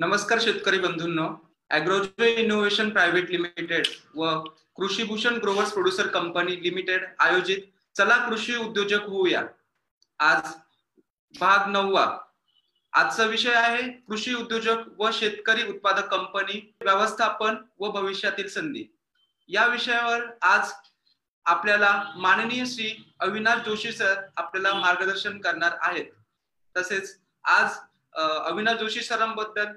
नमस्कार शेतकरी बंधूंनो. अॅग्रोजो इनोव्हेशन प्रायव्हेट लिमिटेड व Krishibhushan growers producer company limited आयोजित चला कृषी उद्योजक होऊया. आज भाग नववा. आजचा विषय आहे कृषी उद्योजक व शेतकरी उत्पादक कंपनी व्यवस्थापन व भविष्यातील संधी. या विषयावर आज आपल्याला माननीय श्री अविनाश जोशी सर आपल्याला मार्गदर्शन करणार आहेत. तसेच आज अविनाश जोशी सरांबद्दल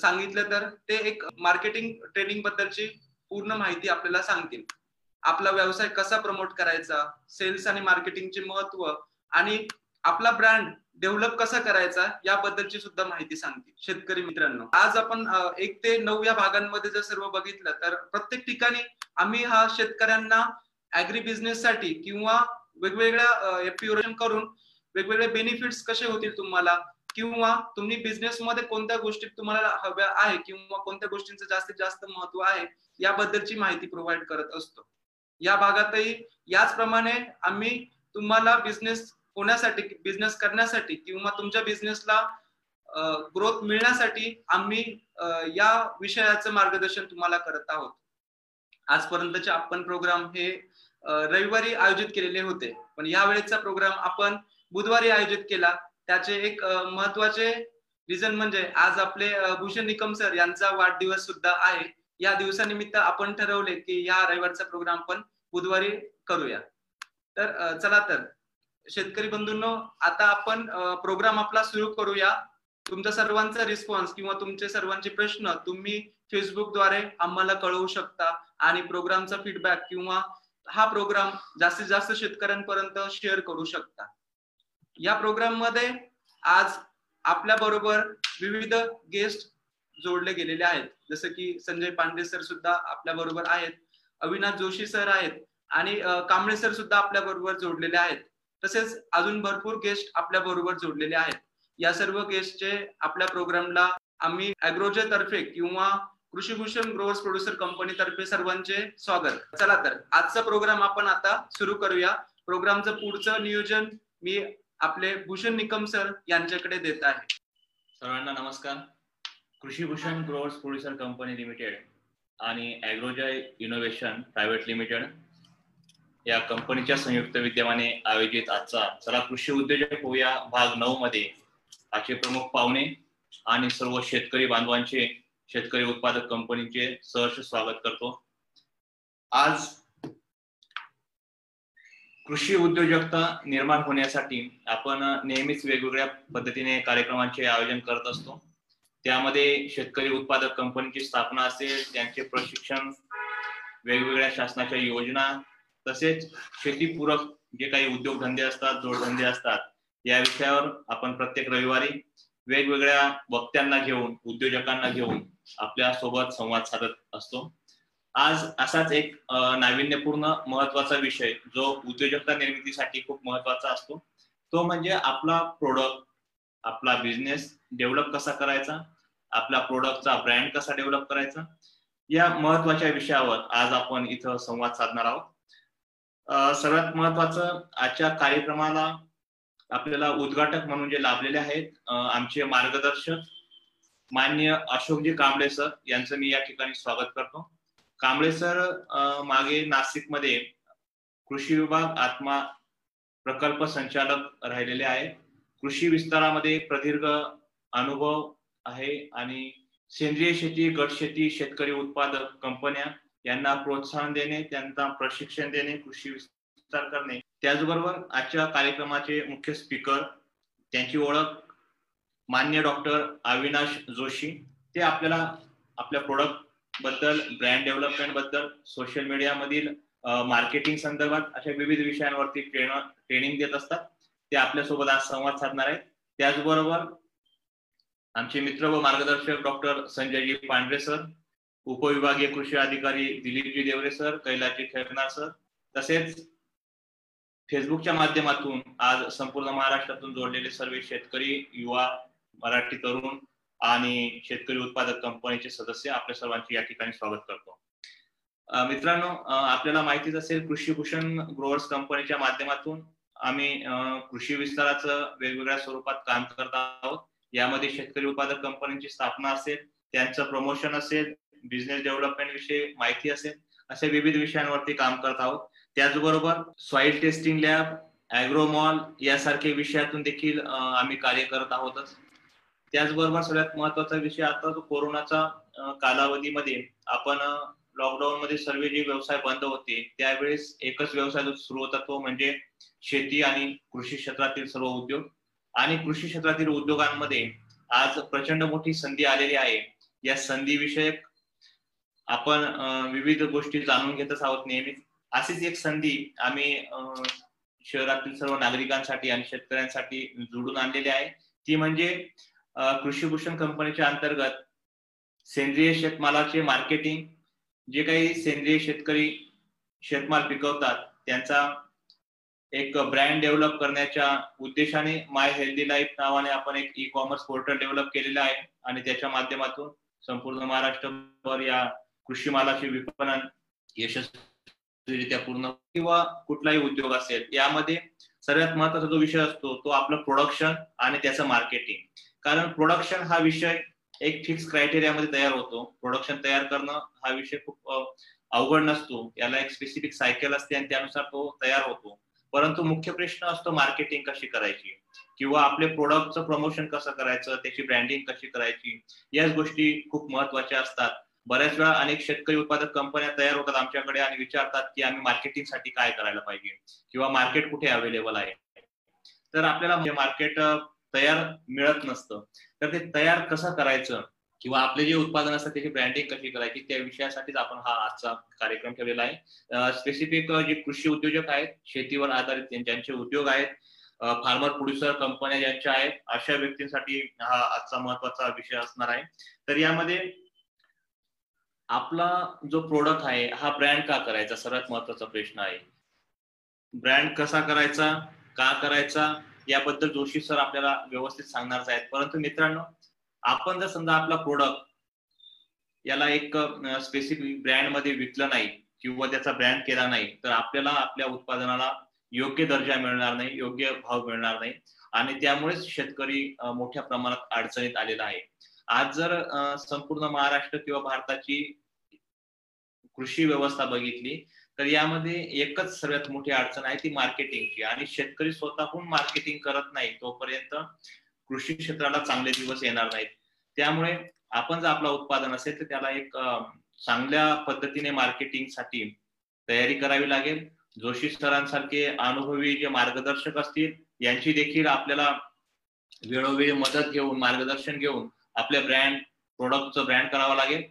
सांगितलं तर ते एक मार्केटिंग ट्रेनिंग बद्दलची पूर्ण माहिती आपल्याला सांगतील. आपला व्यवसाय कसा प्रमोट करायचा सेल्स आणि मार्केटिंगचे महत्त्व आणि आपला ब्रँड डेव्हलप कसा करायचा याबद्दलची सुद्धा माहिती सांगतील शेतकरी मित्रांनो. आज आपण एक ते नऊ या भागांमध्ये जर सर्व बघितलं तर प्रत्येक ठिकाणी आम्ही हा शेतकऱ्यांना अॅग्री बिझनेस साठी किंवा वेगवेगळ्या एप्युरेशन करून वेगवेगळे बेनिफिट्स कसे होतील तुम्हाला किंवा तुम्ही बिझनेस मध्ये कोणत्या गोष्टी तुम्हाला हव्या आहे किंवा कोणत्या गोष्टींचं जास्तीत जास्त महत्त्व आहे याबद्दलची माहिती प्रोव्हाइड करत असतो. या भागातही याचप्रमाणे आम्ही तुम्हाला बिझनेस होण्यासाठी बिझनेस करण्यासाठी किंवा तुमच्या बिझनेसला ग्रोथ मिळण्यासाठी आम्ही या विषयाचं मार्गदर्शन तुम्हाला करत आहोत. आजपर्यंतचे आपण प्रोग्राम हे रविवारी आयोजित केलेले होते. पण यावेळेचा प्रोग्राम आपण बुधवारी आयोजित केला. त्याचे एक महत्त्वाचे रिझन म्हणजे आज आपले भूषण निकम सर यांचा वाढदिवस सुद्धा आहे. या दिवसानिमित्त आपण ठरवले की या रविवारचा प्रोग्राम आपण बुधवारी करूया. तर चला तर शेतकरी बंधूंनो आता आपण प्रोग्राम आपला सुरू करूया. तुमचा सर्वांचा रिस्पॉन्स किंवा तुमचे सर्वांचे प्रश्न तुम्ही फेसबुकद्वारे आम्हाला कळवू शकता आणि प्रोग्रामचा फीडबॅक किंवा हा प्रोग्राम जास्तीत जास्त शेतकऱ्यांपर्यंत शेअर करू शकता. या प्रोग्राममध्ये आज आपल्या बरोबर विविध गेस्ट जोडले गेलेले आहेत. जसं की संजय पांडे सर सुद्धा आपल्या बरोबर आहेत. अविनाश जोशी सर आहेत आणि कांबळे सर सुद्धा आपल्या बरोबर जोडलेले आहेत. तसेच अजून भरपूर गेस्ट आपल्या बरोबर जोडलेले आहेत. या सर्व गेस्टचे आपल्या प्रोग्रामला आम्ही अॅग्रोजे तर्फे किंवा कृषीभूषण ग्रोवर्स प्रोड्युसर कंपनी तर्फे सर्वांचे स्वागत. चला तर आजचा प्रोग्राम आपण आता सुरू करूया. प्रोग्रामचं पुढचं नियोजन मी आपले भूषण निकम सर यांच्याकडे देत आहे. सर्वांना नमस्कार. Krishi Bhushan growers producer company limited आणि अॅग्रोजय इनोव्हेशन प्रायव्हेट लिमिटेड या कंपनीच्या संयुक्त विद्यमाने आयोजित आजचा चला कृषी उद्योजक होऊया भाग नऊ मध्ये. आजचे प्रमुख पाहुणे आणि सर्व शेतकरी बांधवांचे शेतकरी उत्पादक कंपनीचे सहर्ष स्वागत करतो. आज कृषी उद्योजकता निर्माण होण्यासाठी आपण नेहमीच वेगवेगळ्या पद्धतीने कार्यक्रमांचे आयोजन करत असतो. त्यामध्ये शेतकरी उत्पादक कंपनीची स्थापना असेल त्यांचे प्रशिक्षण वेगवेगळ्या शासनाच्या योजना तसेच शेतीपूरक जे काही उद्योगधंदे असतात जोडधंदे असतात या विषयावर आपण प्रत्येक रविवारी वेगवेगळ्या वक्त्यांना घेऊन उद्योजकांना घेऊन आपल्यासोबत संवाद साधत असतो. आज असाच एक नाविन्यपूर्ण महत्त्वाचा विषय जो उद्योजकता निर्मितीसाठी खूप महत्त्वाचा असतो. तो म्हणजे आपला प्रोडक्ट आपला बिझनेस डेव्हलप कसा करायचा? आपल्या प्रोडक्टचा ब्रँड कसा डेव्हलप करायचा? या महत्त्वाच्या विषयावर आज आपण इथं संवाद साधणार आहोत. सर्वात महत्वाचं आजच्या कार्यक्रमाला आपल्याला उद्घाटक म्हणून जे लाभलेले आहेत आमचे मार्गदर्शक मान्य अशोकजी कांबळे सर यांचं मी या ठिकाणी स्वागत करतो. कांबळे सर मागे नाशिकमध्ये कृषी विभाग आत्मा प्रकल्प संचालक राहिलेले आहे कृषी विस्तारामध्ये प्रदीर्घ अनुभव आहे आणि सेंद्रिय शेती गट शेती शेतकरी उत्पादक कंपन्या यांना प्रोत्साहन देणे त्यांना प्रशिक्षण देणे कृषी विस्तार करणे. त्याचबरोबर आजच्या कार्यक्रमाचे मुख्य स्पीकर त्यांची ओळख मान्य डॉक्टर अविनाश जोशी ते आपल्याला आपल्या प्रोडक्ट बद्दल ब्रँड डेव्हलपमेंटबद्दल सोशल मीडियामधील मार्केटिंग संदर्भात अशा विविध विषयांवरती ट्रेनिंग देत असतात. ते आपल्यासोबत आज संवाद साधणार आहेत. त्याचबरोबर आमचे मित्र व मार्गदर्शक डॉक्टर संजयजी पांढरे सर उपविभागीय कृषी अधिकारी दिलीपजी देवरे सर कैलाजी खेळणार सर तसेच फेसबुकच्या माध्यमातून आज संपूर्ण महाराष्ट्रातून जोडलेले सर्व शेतकरी युवा मराठी तरुण आणि शेतकरी उत्पादक कंपनीचे सदस्य आपल्या सर्वांचे या ठिकाणी स्वागत करतो. मित्रांनो आपल्याला माहितीच असेल कृषी भूषण ग्रोवर्स कंपनीच्या माध्यमातून आम्ही कृषी विस्ताराचं वेगवेगळ्या स्वरूपात काम करत आहोत. यामध्ये शेतकरी उत्पादक कंपन्यांची स्थापना असेल त्यांचं प्रमोशन असेल बिझनेस डेव्हलपमेंट विषयी माहिती असेल असे विविध विषयांवरती काम करत आहोत. त्याचबरोबर सॉइल टेस्टिंग लॅब अॅग्रोमॉल यासारखे विषयातून देखील आम्ही कार्य करत आहोतच. त्याचबरोबर सगळ्यात महत्त्वाचा विषय आता कोरोनाचा कालावधीमध्ये आपण लॉकडाऊन मध्ये सर्व जे व्यवसाय बंद होते त्यावेळेस एकच व्यवसाय सुरू होता तो म्हणजे शेती आणि कृषी क्षेत्रातील सर्व उद्योग. आणि कृषी क्षेत्रातील उद्योगांमध्ये आज प्रचंड मोठी संधी आलेली आहे. या संधी विषयक आपण विविध गोष्टी जाणून घेतच आहोत नेहमीच अशीच एक संधी आम्ही शहरातील सर्व नागरिकांसाठी आणि शेतकऱ्यांसाठी जोडून आणलेली आहे. ती म्हणजे कृषीभूषण कंपनीच्या अंतर्गत सेंद्रिय शेतमालाचे मार्केटिंग जे काही सेंद्रिय शेतकरी शेतमाल पिकवतात त्यांचा एक ब्रँड डेव्हलप करण्याच्या उद्देशाने माय हेल्दी लाईफ नावाने आपण एक ई कॉमर्स पोर्टल डेव्हलप केलेलं आहे आणि त्याच्या माध्यमातून संपूर्ण महाराष्ट्रभर या कृषी मालाचे विपणन यशस्वीरित्या पूर्ण किंवा कुठलाही उद्योग असेल यामध्ये सर्वात महत्त्वाचा जो विषय असतो तो आपलं प्रोडक्शन आणि त्याचं मार्केटिंग कारण प्रोडक्शन हा विषय एक फिक्स क्रायटेरियामध्ये तयार होतो. प्रोडक्शन तयार करणं हा विषय खूप अवघड नसतो. याला एक स्पेसिफिक सायकल असते आणि त्यानुसार तो तयार होतो. परंतु मुख्य प्रश्न असतो मार्केटिंग कशी करायची? किंवा आपले प्रोडक्टचं प्रमोशन कसं करायचं? त्याची ब्रँडिंग कशी करायची? याच गोष्टी खूप महत्त्वाच्या असतात. बऱ्याच वेळा अनेक शेतकरी उत्पादक कंपन्या तयार होतात आमच्याकडे आणि विचारतात की आम्ही मार्केटिंगसाठी काय करायला पाहिजे? किंवा मार्केट कुठे अवेलेबल आहे? तर आपल्याला म्हणजे मार्केट तयार मिळत नसतं. तर ते तयार कसं करायचं? किंवा आपले जे उत्पादन असतात त्याची ब्रँडिंग कशी करायची? त्या विषयासाठीच आपण हा आजचा कार्यक्रम ठेवलेला आहे. स्पेसिफिक जे कृषी उद्योजक आहेत शेतीवर आधारित ज्यांचे उद्योग आहेत फार्मर प्रोड्युसर कंपन्या ज्यांच्या आहेत अशा व्यक्तींसाठी हा आजचा महत्त्वाचा विषय असणार आहे. तर यामध्ये आपला जो प्रोडक्ट आहे हा ब्रँड का करायचा? सर्वात महत्त्वाचा प्रश्न आहे. ब्रँड कसा करायचा? का करायचा? याबद्दल जोशी सर आपल्याला व्यवस्थित सांगणारच आहेत. परंतु मित्रांनो आपण जर समजा आपला प्रोडक्ट याला एक स्पेसिफिक ब्रँडमध्ये विकलं नाही किंवा त्याचा ब्रँड केला नाही तर आपल्याला आपल्या उत्पादनाला योग्य दर्जा मिळणार नाही योग्य भाव मिळणार नाही. आणि त्यामुळेच शेतकरी मोठ्या प्रमाणात अडचणीत आलेला आहे. आज जर संपूर्ण महाराष्ट्र किंवा भारताची कृषी व्यवस्था बघितली तर यामध्ये एकच सर्वात मोठी अडचण आहे ती मार्केटिंगची. आणि शेतकरी स्वतःहून मार्केटिंग करत नाही तोपर्यंत कृषी क्षेत्राला चांगले दिवस येणार नाहीत. त्यामुळे आपण जर आपला उत्पादन असेल तर त्याला एक चांगल्या पद्धतीने मार्केटिंगसाठी तयारी करावी लागेल. जोशी सरांसारखे अनुभवी जे मार्गदर्शक असतील यांची देखील आपल्याला वेळोवेळी मदत घेऊन मार्गदर्शन घेऊन आपल्या ब्रँड प्रोडक्टचं ब्रँड करावं लागेल.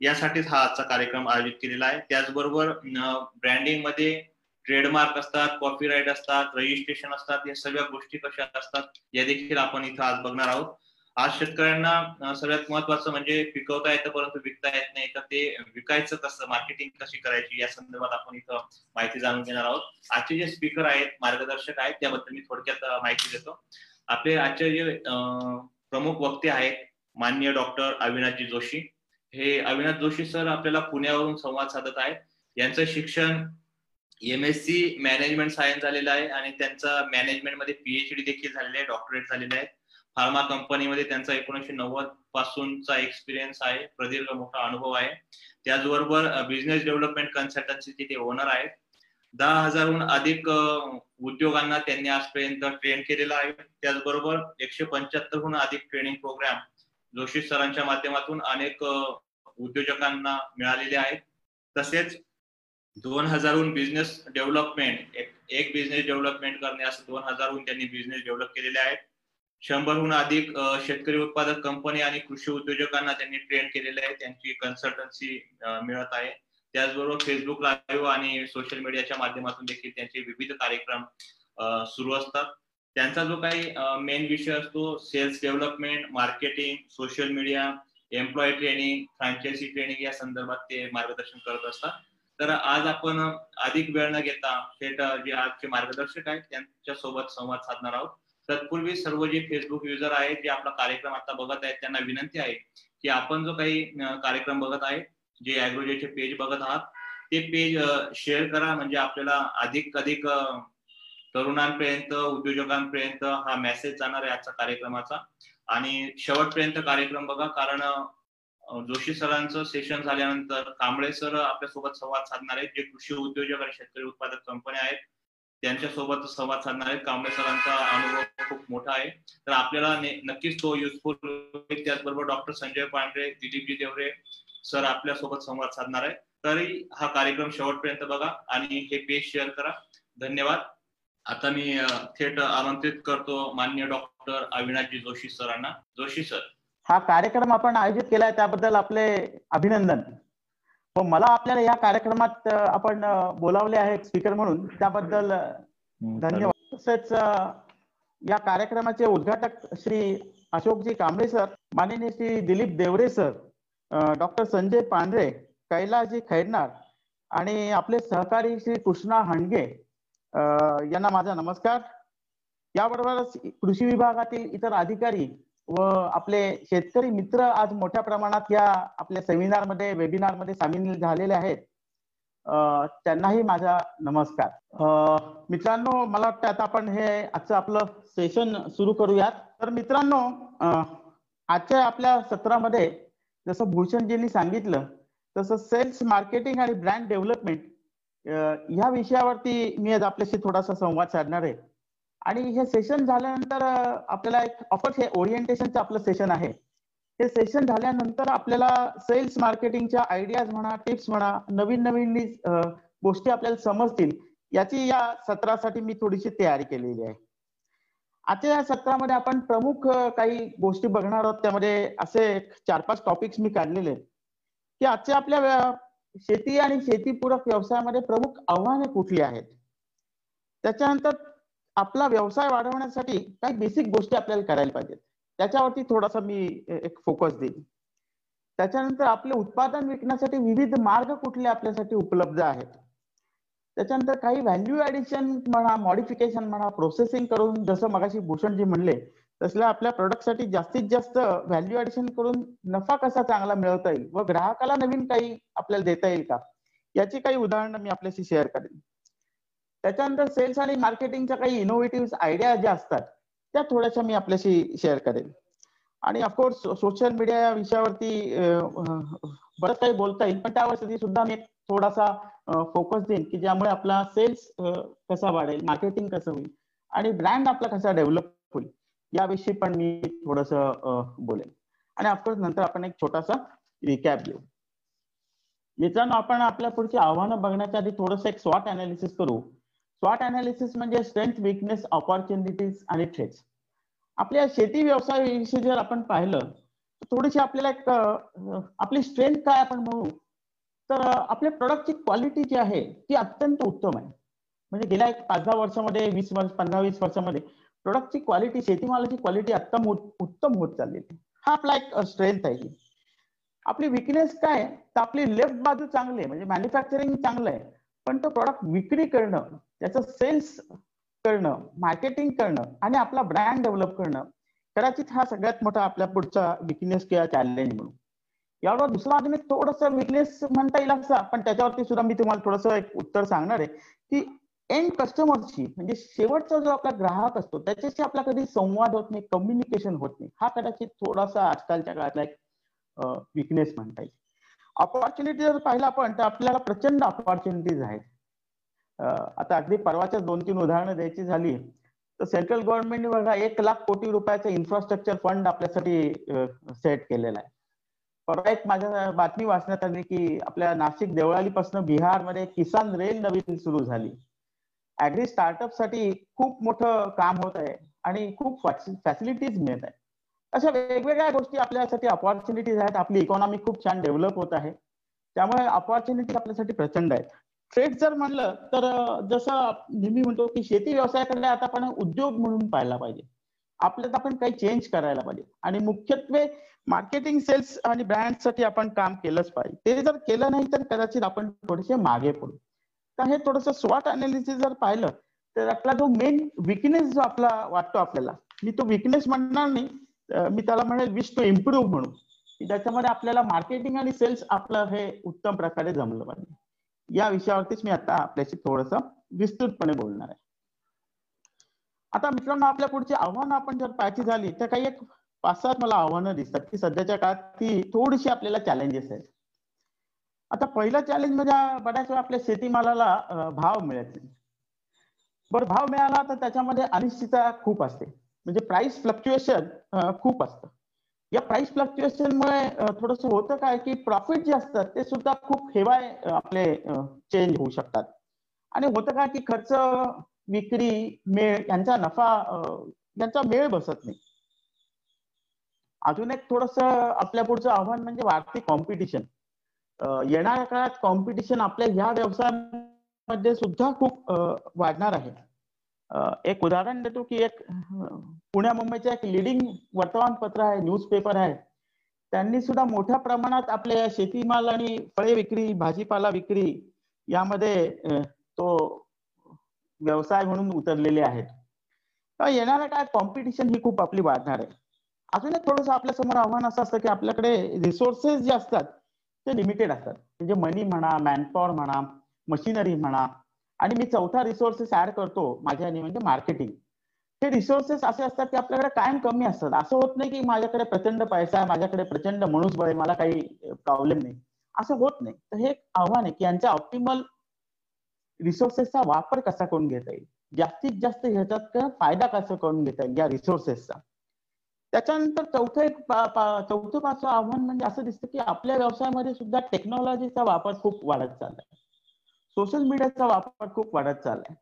यासाठीच हा आजचा कार्यक्रम आयोजित केलेला आहे. त्याचबरोबर ब्रँडिंगमध्ये ट्रेडमार्क असतात कॉपीराईट असतात रजिस्ट्रेशन असतात या सगळ्या गोष्टी कशा असतात या देखील आपण इथं आज बघणार आहोत. आज शेतकऱ्यांना सगळ्यात महत्वाचं म्हणजे पिकवता येतं परंतु विकता येत नाही तर ते विकायचं कसं मार्केटिंग कशी करायची या संदर्भात आपण इथं माहिती जाणून घेणार आहोत. आजचे जे स्पीकर आहेत मार्गदर्शक आहेत त्याबद्दल मी थोडक्यात माहिती देतो. आपले आजचे जे प्रमुख वक्ते आहेत मान्य डॉक्टर अविनाशजी जोशी. हे अविनाश जोशी सर आपल्याला पुण्यावरून संवाद साधत आहेत. यांचं शिक्षण M S C management science झालेलं आहे आणि त्यांचा मॅनेजमेंटमध्ये पीएचडी देखील झालेले आहे डॉक्टरेट झालेले आहे. फार्मा कंपनीमध्ये त्यांचा एकोणीशे नव्वद पासूनचा एक्सपिरियन्स आहे. प्रदीर्घ मोठा अनुभव आहे. त्याचबरोबर बिझनेस डेव्हलपमेंट कन्सल्टन्सीचे ते ओनर आहेत. दहा हजारहून अधिक उद्योगांना त्यांनी आजपर्यंत ट्रेन केलेला आहे. त्याचबरोबर एकशे पंच्याहत्तरहून अधिक ट्रेनिंग प्रोग्राम जोशी सरांच्या माध्यमातून अनेक उद्योजकांना मिळालेले आहेत. तसेच दोन हजारहून बिझनेस डेव्हलपमेंट एक बिझनेस डेव्हलपमेंट करणे असं दोन हजारहून त्यांनी बिझनेस डेव्हलप केलेले आहेत. शंभरहून अधिक शेतकरी उत्पादक कंपनी आणि कृषी उद्योजकांना त्यांनी ट्रेन केलेले आहे. त्यांची कन्सल्टन्सी मिळत आहे. त्याचबरोबर फेसबुक लाईव्ह आणि सोशल मीडियाच्या माध्यमातून देखील त्यांचे विविध कार्यक्रम सुरू असतात. त्यांचा जो काही मेन विषय असतो sales development marketing social media employee training franchise training या संदर्भात ते मार्गदर्शन करत असतात. तर आज आपण अधिक वेळ न घेता थेट जे आजचे मार्गदर्शक आहेत त्यांच्यासोबत संवाद साधणार आहोत. तत्पूर्वी सर्व जे फेसबुक युजर आहेत जे आपला कार्यक्रम आता बघत आहेत त्यांना विनंती आहे की आपण जो काही कार्यक्रम बघत आहे जे अॅग्रोजेचे पेज बघत आहात ते पेज शेअर करा. म्हणजे आपल्याला अधिक अधिक तरुणांपर्यंत उद्योजकांपर्यंत हा मेसेज जाणार आहे आजच्या कार्यक्रमाचा. आणि शेवटपर्यंत कार्यक्रम बघा कारण जोशी सरांचं सेशन झाल्यानंतर कांबळे सर आपल्यासोबत संवाद साधणार आहेत. जे कृषी उद्योजक आणि शेतकरी उत्पादक कंपन्या आहेत त्यांच्यासोबत संवाद साधणार आहेत. कांबळे सरांचा अनुभव खूप मोठा आहे. तर आपल्याला नक्कीच तो युजफुल होईल. त्याचबरोबर डॉक्टर संजय पांढरे दिलीपजी देवरे सर आपल्यासोबत संवाद साधणार आहे तरी हा कार्यक्रम शेवटपर्यंत बघा आणि हे पेज शेअर करा. धन्यवाद. आता मी थेट आमंत्रित करतो मान्य डॉक्टर अविनाशजी जोशी सरांना. जोशी सर. हा कार्यक्रम आपण आयोजित केलाय त्याबद्दल आपले अभिनंदन. व मला आपल्याला या कार्यक्रमात आपण बोलावले आहेत स्पीकर म्हणून त्याबद्दल धन्यवाद. तसेच या कार्यक्रमाचे उद्घाटक श्री अशोकजी कांबळे सर माननीय श्री दिलीप देवरे सर डॉक्टर संजय पांढरे कैलासजी खैरनार आणि आपले सहकारी श्री कृष्णा हांडगे यांना माझा नमस्कार. याबरोबरच कृषी विभागातील इतर अधिकारी व आपले शेतकरी मित्र आज मोठ्या प्रमाणात या आपल्या सेमिनारमध्ये वेबिनारमध्ये सामील झालेले आहेत. त्यांनाही माझा नमस्कार. मित्रांनो मला वाटतं आता आपण हे आजचं आपलं सेशन सुरू करूयात. तर मित्रांनो आजच्या आपल्या सत्रामध्ये जसं भूषणजींनी सांगितलं तसं सेल्स मार्केटिंग आणि ब्रँड डेव्हलपमेंट ह्या विषयावरती मी आज आपल्याशी थोडासा संवाद साधणार आहे. आणि हे सेशन झाल्यानंतर आपल्याला एक ऑफर्स हे ओरिएंटेशनचं आपलं सेशन आहे. हे सेशन झाल्यानंतर आपल्याला सेल्स मार्केटिंगच्या आयडियाज म्हणा टिप्स म्हणा नवीन नवीन गोष्टी आपल्याला समजतील याची या सत्रासाठी मी थोडीशी तयारी केलेली आहे. आजच्या या सत्रामध्ये आपण प्रमुख काही गोष्टी बघणार आहोत. त्यामध्ये असे चार पाच टॉपिक्स मी काढलेले आहेत. की आजच्या आपल्या शेती आणि शेतीपूरक व्यवसायामध्ये प्रमुख आव्हाने कुठली आहेत? त्याच्यानंतर आपला व्यवसाय वाढवण्यासाठी काही बेसिक गोष्टी आपल्याला करायला पाहिजेत. त्याच्यावरती थोडासा मी एक फोकस देईन. त्याच्यानंतर आपले उत्पादन विकण्यासाठी विविध मार्ग कुठले आपल्यासाठी उपलब्ध आहेत? त्याच्यानंतर काही व्हॅल्यू ऍडिशन म्हणा मॉडिफिकेशन म्हणा प्रोसेसिंग करून जसं मगाशी भूषणजी म्हणले तसल्या आपल्या प्रोडक्टसाठी जास्तीत जास्त व्हॅल्यू ऍडिशन करून नफा कसा चांगला मिळवता येईल? व ग्राहकाला नवीन काही आपल्याला देता येईल का? याची काही उदाहरणं मी आपल्याशी शेअर करेन. त्याच्यानंतर सेल्स आणि मार्केटिंगच्या काही इनोव्हेटिव्ह आयडिया ज्या असतात त्या थोड्याशा मी आपल्याशी शेअर करेन. आणि ऑफकोर्स सोशल मीडिया या विषयावरती बरंच काही बोलता येईल पण त्यावरती सुद्धा मी थोडासा फोकस देईन की ज्यामुळे आपला सेल्स कसा वाढेल मार्केटिंग कसं होईल आणि ब्रँड आपला कसा डेव्हलप होईल. याविषयी पण मी थोडस बोलेन. आणि ऑफकोर्स नंतर आपण एक छोटासा रिकॅप घेऊ मित्रांनो आपण आपल्या पुढची आव्हानं बघण्याच्या आधी थोडस एक स्वॉट अनालिसिस करू. स्वॉट अनालिसिस म्हणजे स्ट्रेंथ विकनेस ऑपॉर्च्युनिटीज आणि थ्रेट्स आपल्या शेती व्यवसायाविषयी जर आपण पाहिलं थोडीशी आपल्याला एक आपली स्ट्रेंथ काय आपण म्हणू तर आपल्या प्रोडक्टची क्वालिटी जी आहे ती अत्यंत उत्तम आहे. म्हणजे गेल्या एक पाच दहा वर्षामध्ये वीस वर्ष पंधरा वीस वर्षामध्ये प्रोडक्टची क्वालिटी शेतीमालाची क्वालिटी उत्तम उत्तम होत चाललेली हा आपला एक स्ट्रेंथ आहे. आपली विकनेस काय तर आपली लेफ्ट बाजू चांगली आहे. म्हणजे मॅन्युफॅक्चरिंग चांगलं आहे. पण तो प्रॉडक्ट विक्री करणं त्याचं सेल्स करणं मार्केटिंग करणं आणि आपला ब्रँड डेव्हलप करणं कदाचित हा सगळ्यात मोठा आपल्या पुढचा विकनेस किंवा चॅलेंज म्हणून. यावर दुसरा अजून एक थोडस विकनेस म्हणता येईल असं पण त्याच्यावरती सुद्धा मी तुम्हाला थोडस एक उत्तर सांगणार आहे की एंड कस्टमरशी म्हणजे शेवटचा जो आपला ग्राहक असतो त्याच्याशी आपला कधी संवाद होत नाही कम्युनिकेशन होत नाही हा कदाचित थोडासा आजकालच्या काळातला एक विकनेस म्हणता येईल. अपॉर्च्युनिटी जर पाहिलं आपण तर आपल्याला प्रचंड अपॉर्च्युनिटीज आहेत. आता अगदी परवाच्या दोन तीन उदाहरणं द्यायची झाली तर सेंट्रल गव्हर्नमेंटने बघा एक लाख कोटी रुपयाचा इन्फ्रास्ट्रक्चर फंड आपल्यासाठी सेट केलेला आहे. परवा एक माझ्या बातमी वाचण्यात आली की आपल्या नाशिक देवळालीपासून बिहारमध्ये किसान रेल नवीन सुरू झाली. अॅग्री स्टार्टअपसाठी खूप मोठं काम होत आहे आणि खूप फॅसिलिटीज मिळत आहे अशा वेगवेगळ्या गोष्टी आपल्यासाठी अपॉर्च्युनिटीज आहेत. आपली इकॉनॉमी खूप छान डेव्हलप होत आहे. त्यामुळे अपॉर्च्युनिटी आपल्यासाठी प्रचंड आहेत. ट्रेड जर म्हणलं तर जसं नेहमी म्हणतो की शेती व्यवसायाकडे आता आपण उद्योग म्हणून पाहायला पाहिजे. आपल्यात आपण काही चेंज करायला पाहिजे. आणि मुख्यत्वे मार्केटिंग सेल्स आणि ब्रँडसाठी आपण काम केलंच पाहिजे. ते जर केलं नाही तर कदाचित आपण थोडेसे मागे पडू. तर हे थोडस स्वॉट अनालिसिस जर पाहिलं तर आपला जो मेन विकनेस जो आपला वाटतो आपल्याला मी तो विकनेस म्हणणार नाही मी त्याला म्हणेल विश टू इम्प्रूव्ह म्हणून की त्याच्यामध्ये आपल्याला मार्केटिंग आणि सेल्स आपलं हे उत्तम प्रकारे जमलं पाहिजे. या विषयावरतीच मी आता आपल्याशी थोडस विस्तृतपणे बोलणार आहे. आता मित्रांनो आपल्या पुढची आव्हानं आपण जर पाहायची झाली तर काही एक पाच सात मला आव्हानं दिसतात की सध्याच्या काळात ती थोडीशी आपल्याला चॅलेंजेस आहेत. आता पहिलं चॅलेंज म्हणजे बऱ्याच वेळा आपल्या शेतीमालाला भाव मिळत नाही. बरं भाव मिळाला तर त्याच्यामध्ये अनिश्चितता खूप असते. म्हणजे प्राइस फ्लक्च्युएशन खूप असतं. या प्राइस फ्लक्च्युएशनमुळे थोडस होतं काय की प्रॉफिट जे असतात ते सुद्धा खूप हेवाय आपले चेंज होऊ शकतात. आणि होतं काय की खर्च विक्री मेळ यांचा नफा यांचा मेळ बसत नाही. अजून एक थोडस आपल्या पुढचं आव्हान म्हणजे वाढती कॉम्पिटिशन येणाऱ्या काळात कॉम्पिटिशन आपल्या ह्या व्यवसायामध्ये सुद्धा खूप वाढणार आहे. एक उदाहरण देतो की एक पुण्या मुंबईचे एक लिडिंग वर्तमानपत्र आहे न्यूजपेपर आहे. त्यांनी सुद्धा मोठ्या प्रमाणात आपल्या शेतीमाल आणि फळे विक्री भाजीपाला विक्री यामध्ये तो व्यवसाय म्हणून उतरलेले आहेत. तर येणाऱ्या काय कॉम्पिटिशन ही खूप आपली वाढणार आहे. अजून एक थोडंसं आपल्यासमोर आव्हान असं असतं की आपल्याकडे रिसोर्सेस जे असतात ते लिमिटेड असतात. म्हणजे मनी म्हणा मॅनपॉवर म्हणा मशिनरी म्हणा. आणि मी चौथा रिसोर्सेस ऍड करतो माझ्या म्हणजे मार्केटिंग हे रिसोर्सेस असे असतात की आपल्याकडे कायम कमी असतात. असं होत नाही की माझ्याकडे प्रचंड पैसा आहे माझ्याकडे प्रचंड मनुष्यबळ आहे मला काही प्रॉब्लेम नाही. असं होत नाही. तर हे एक आव्हान आहे की यांच्या ऑप्टिमल रिसोर्सेसचा वापर कसा करून घेता येईल? जास्तीत जास्त ह्याच्यात फायदा कसा करून घेता येईल या रिसोर्सेसचा त्याच्यानंतर चौथं एक चौथं पाचवं आव्हान म्हणजे असं दिसतं की आपल्या व्यवसायामध्ये सुद्धा टेक्नॉलॉजीचा वापर खूप वाढत चाललाय. सोशल मीडियाचा वापर खूप वाढत चाललाय.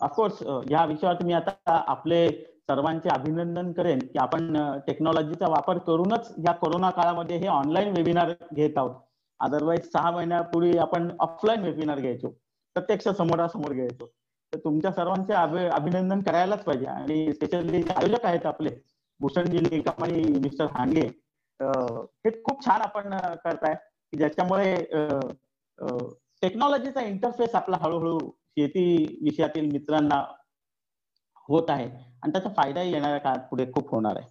ऑफकोर्स या विषयावर मी आता आपले सर्वांचे अभिनंदन करेन की आपण टेक्नॉलॉजीचा वापर करूनच या कोरोना काळामध्ये हे ऑनलाईन वेबिनार घेत आहोत. अदरवाईज सहा महिन्यापूर्वी आपण ऑफलाईन वेबिनार घ्यायचो. प्रत्यक्ष समोरासमोर घ्यायचो. तर तुमच्या सर्वांचे अभिनंदन करायलाच पाहिजे. आणि स्पेशली आयोजक आहेत आपले भूषणजी निकम आणि मिस्टर हांगे हे खूप छान आपण करताय. की ज्याच्यामुळे टेक्नॉलॉजीचा इंटरफेस आपला हळूहळू शेती विषयातील मित्रांना होत आहे. आणि त्याचा फायदाही येणाऱ्या काळात पुढे खूप होणार आहे.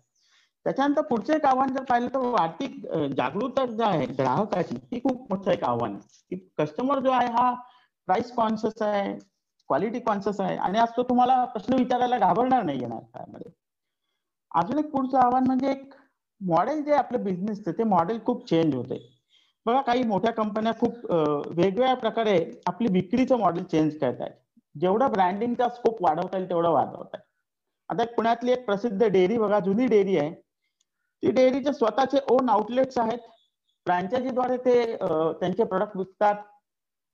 त्याच्यानंतर पुढचं एक आव्हान जर पाहिलं तर आर्थिक जागरूकता जी आहे ग्राहकाची ती खूप मोठं एक आव्हान आहे. की कस्टमर जो आहे हा प्राइस कॉन्शियस आहे क्वालिटी कॉन्शियस आहे. आणि आज तो तुम्हाला प्रश्न विचारायला घाबरणार नाही येणार काळामध्ये. अजून एक पुढचं आव्हान म्हणजे एक मॉडेल जे आपलं बिझनेसचं ते मॉडेल खूप चेंज होते बघा काही मोठ्या कंपन्या खूप वेगवेगळ्या प्रकारे आपली विक्रीचं मॉडेल चेंज करत आहेत जेवढं ब्रँडिंगचा स्कोप वाढवता येईल तेवढं वाढवत आहे आता पुण्यातली एक प्रसिद्ध डेअरी बघा जुनी डेअरी आहे. ती डेअरीचे स्वतःचे ओन आउटलेट्स आहेत. फ्रँचायझीद्वारे ते त्यांचे प्रोडक्ट विकतात.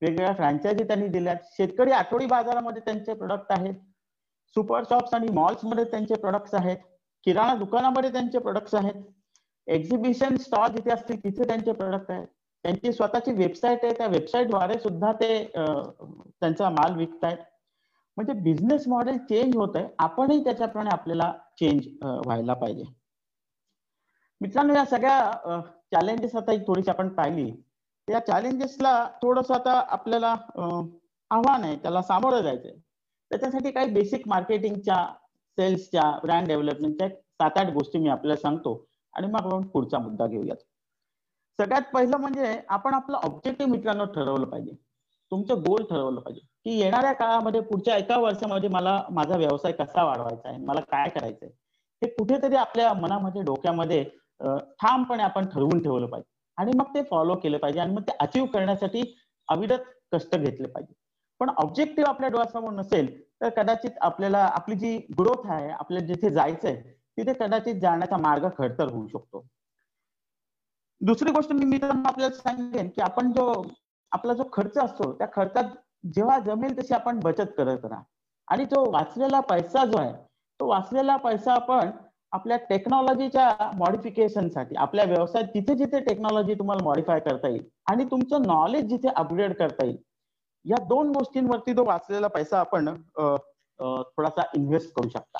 वेगवेगळ्या फ्रँचायझी त्यांनी दिल्यात. शेतकरी आठवडी बाजारामध्ये त्यांचे प्रोडक्ट आहेत. सुपर शॉप्स आणि मॉल्समध्ये त्यांचे प्रोडक्ट्स आहेत. किराणा दुकानामध्ये त्यांचे प्रोडक्ट्स आहेत. एक्झिबिशन स्टॉल जिथे असतील तिथे त्यांचे प्रोडक्ट आहेत. त्यांची स्वतःची वेबसाईट आहे. त्या वेबसाईटद्वारे सुद्धा ते त्यांचा माल विकतायत. म्हणजे बिझनेस मॉडेल चेंज होत आहे. आपणही त्याच्याप्रमाणे आपल्याला चेंज व्हायला पाहिजे. मित्रांनो या सगळ्या चॅलेंजेस आता थोडीशी आपण पाहिली. या चॅलेंजेसला थोडस आता आपल्याला आव्हान आहे. त्याला सामोरं जायचंय. त्याच्यासाठी काही बेसिक मार्केटिंगच्या सेल्सच्या ब्रँड डेव्हलपमेंटच्या सात आठ गोष्टी मी आपल्याला सांगतो आणि मग आपण पुढचा मुद्दा घेऊयात. सगळ्यात पहिलं म्हणजे आपण आपलं ऑब्जेक्टिव्ह मित्रांनो ठरवलं पाहिजे. तुमचं गोल ठरवलं पाहिजे. की येणाऱ्या काळामध्ये पुढच्या एका वर्षामध्ये मला माझा व्यवसाय कसा वाढवायचा आहे मला काय करायचंय हे कुठेतरी आपल्या मनामध्ये डोक्यामध्ये ठामपणे आपण ठरवून ठेवलं पाहिजे. आणि मग ते फॉलो केलं पाहिजे आणि मग ते अचीव करण्यासाठी अविरत कष्ट घेतले पाहिजे. पण ऑब्जेक्टिव्ह आपल्या डोळ्यासमोर नसेल तर कदाचित आपल्याला आपली जी ग्रोथ आहे आपल्याला जिथे जायचंय तिथे कदाचित जाण्याचा मार्ग खडतर होऊ शकतो. दुसरी गोष्ट मी मित्रांनो आपल्याला सांगेन की आपण जो आपला जो खर्च असतो त्या खर्चात जेव्हा जमेल तशी आपण बचत करत राहा. आणि जो वाचलेला पैसा जो आहे तो वाचलेला पैसा आपण आपल्या टेक्नॉलॉजीच्या मॉडिफिकेशनसाठी आपल्या व्यवसायात जिथे जिथे टेक्नॉलॉजी तुम्हाला मॉडिफाय करता येईल आणि तुमचं नॉलेज जिथे अपग्रेड करता येईल या दोन गोष्टींवरती तो वाचलेला पैसा आपण थोडासा इन्व्हेस्ट करू शकता.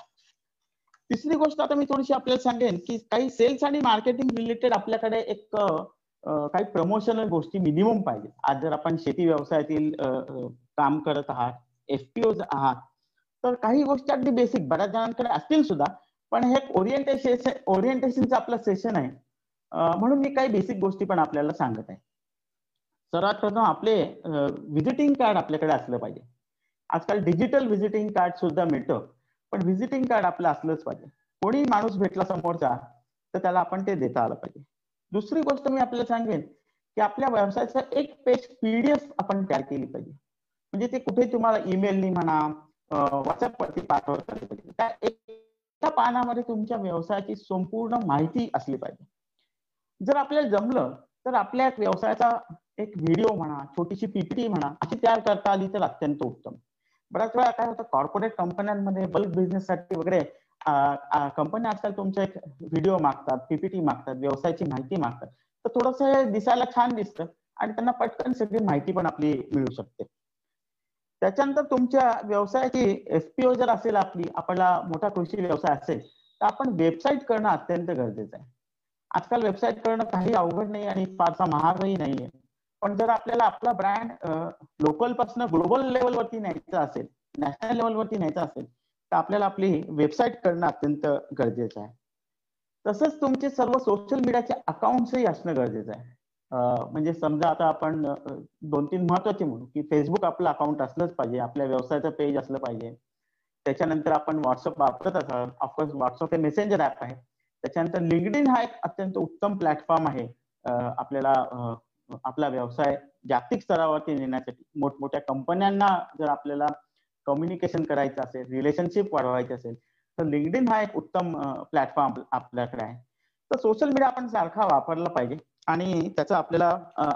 तिसरी गोष्ट आता मी थोडीशी आपल्याला सांगेन की काही सेल्स आणि मार्केटिंग रिलेटेड आपल्याकडे एक काही प्रमोशनल गोष्टी मिनिमम पाहिजे आज जर आपण शेती व्यवसायातील काम करत आहात एफपीओ आहात तर काही गोष्टी अगदी बेसिक बऱ्याच जणांकडे असतील सुद्धा पण हे ओरिएंटेशन ओरिएंटेशनचं आपलं सेशन आहे. म्हणून मी काही बेसिक गोष्टी पण आपल्याला सांगत आहे. सर्वात प्रथम आपले व्हिजिटिंग कार्ड आपल्याकडे असलं पाहिजे. आजकाल डिजिटल व्हिजिटिंग कार्ड सुद्धा मिळतं पण व्हिजिटिंग कार्ड आपलं असलंच पाहिजे. कोणी माणूस भेटला समोरचा तर त्याला आपण ते देता आलं पाहिजे. दुसरी गोष्ट मी आपल्याला सांगेन की आपल्या व्यवसायाचं एक पेज पीडीएफ आपण तयार केली पाहिजे. म्हणजे ते कुठे तुम्हाला ईमेलनी म्हणा व्हॉट्सअपवरती पाठवता पाहिजे त्या एका पानामध्ये तुमच्या व्यवसायाची संपूर्ण माहिती असली पाहिजे. जर आपल्याला जमलं तर आपल्या व्यवसायाचा एक व्हिडिओ म्हणा छोटीशी पीपीटी म्हणा अशी तयार करता आली तर अत्यंत उत्तम. बऱ्याच वेळा काय होतं कॉर्पोरेट कंपन्यांमध्ये बल्क बिझनेससाठी वगैरे कंपनी आजकाल तुमचा एक व्हिडिओ मागतात पीपीटी मागतात व्यवसायाची माहिती मागतात. तर थोडस दिसायला छान दिसतं आणि त्यांना पटकन सगळी माहिती पण आपली मिळू शकते. त्याच्यानंतर तुमच्या व्यवसायाची एफपीओ जर असेल आपली आपला मोठा कृषी व्यवसाय असेल तर आपण वेबसाईट करणं अत्यंत गरजेचं आहे. आजकाल वेबसाईट करणं काही अवघड नाही आणि फारसा महागही नाहीये. पण जर आपल्याला आपला ब्रँड लोकलपासून ग्लोबल लेवलवरती न्यायचं असेल नॅशनल लेवलवरती न्यायचं असेल तर आपल्याला आपली वेबसाईट करणं अत्यंत गरजेचं आहे. तसंच तुमचे सर्व सोशल मीडियाचे अकाउंट्सही असणं गरजेचं आहे. म्हणजे समजा आता आपण दोन तीन महत्त्वाचे म्हणू की फेसबुक आपलं अकाउंट असलंच पाहिजे आपल्या व्यवसायाचं पेज असलं पाहिजे. त्याच्यानंतर आपण व्हॉट्सअप वापरत असाल ऑफकोर्स व्हॉट्सअप हे मेसेंजर ऍप आहे. त्याच्यानंतर लिंकडिन हा एक अत्यंत उत्तम प्लॅटफॉर्म आहे आपल्याला आपला व्यवसाय जागतिक स्तरावरती नेण्यासाठी मोठमोठ्या कंपन्यांना जर आपल्याला कम्युनिकेशन करायचं असेल रिलेशनशिप वाढवायची असेल तर लिंकडिन हा एक उत्तम प्लॅटफॉर्म आपल्याकडे आहे. तर सोशल मीडिया आपण सारखा वापरला पाहिजे आणि त्याचा आपल्याला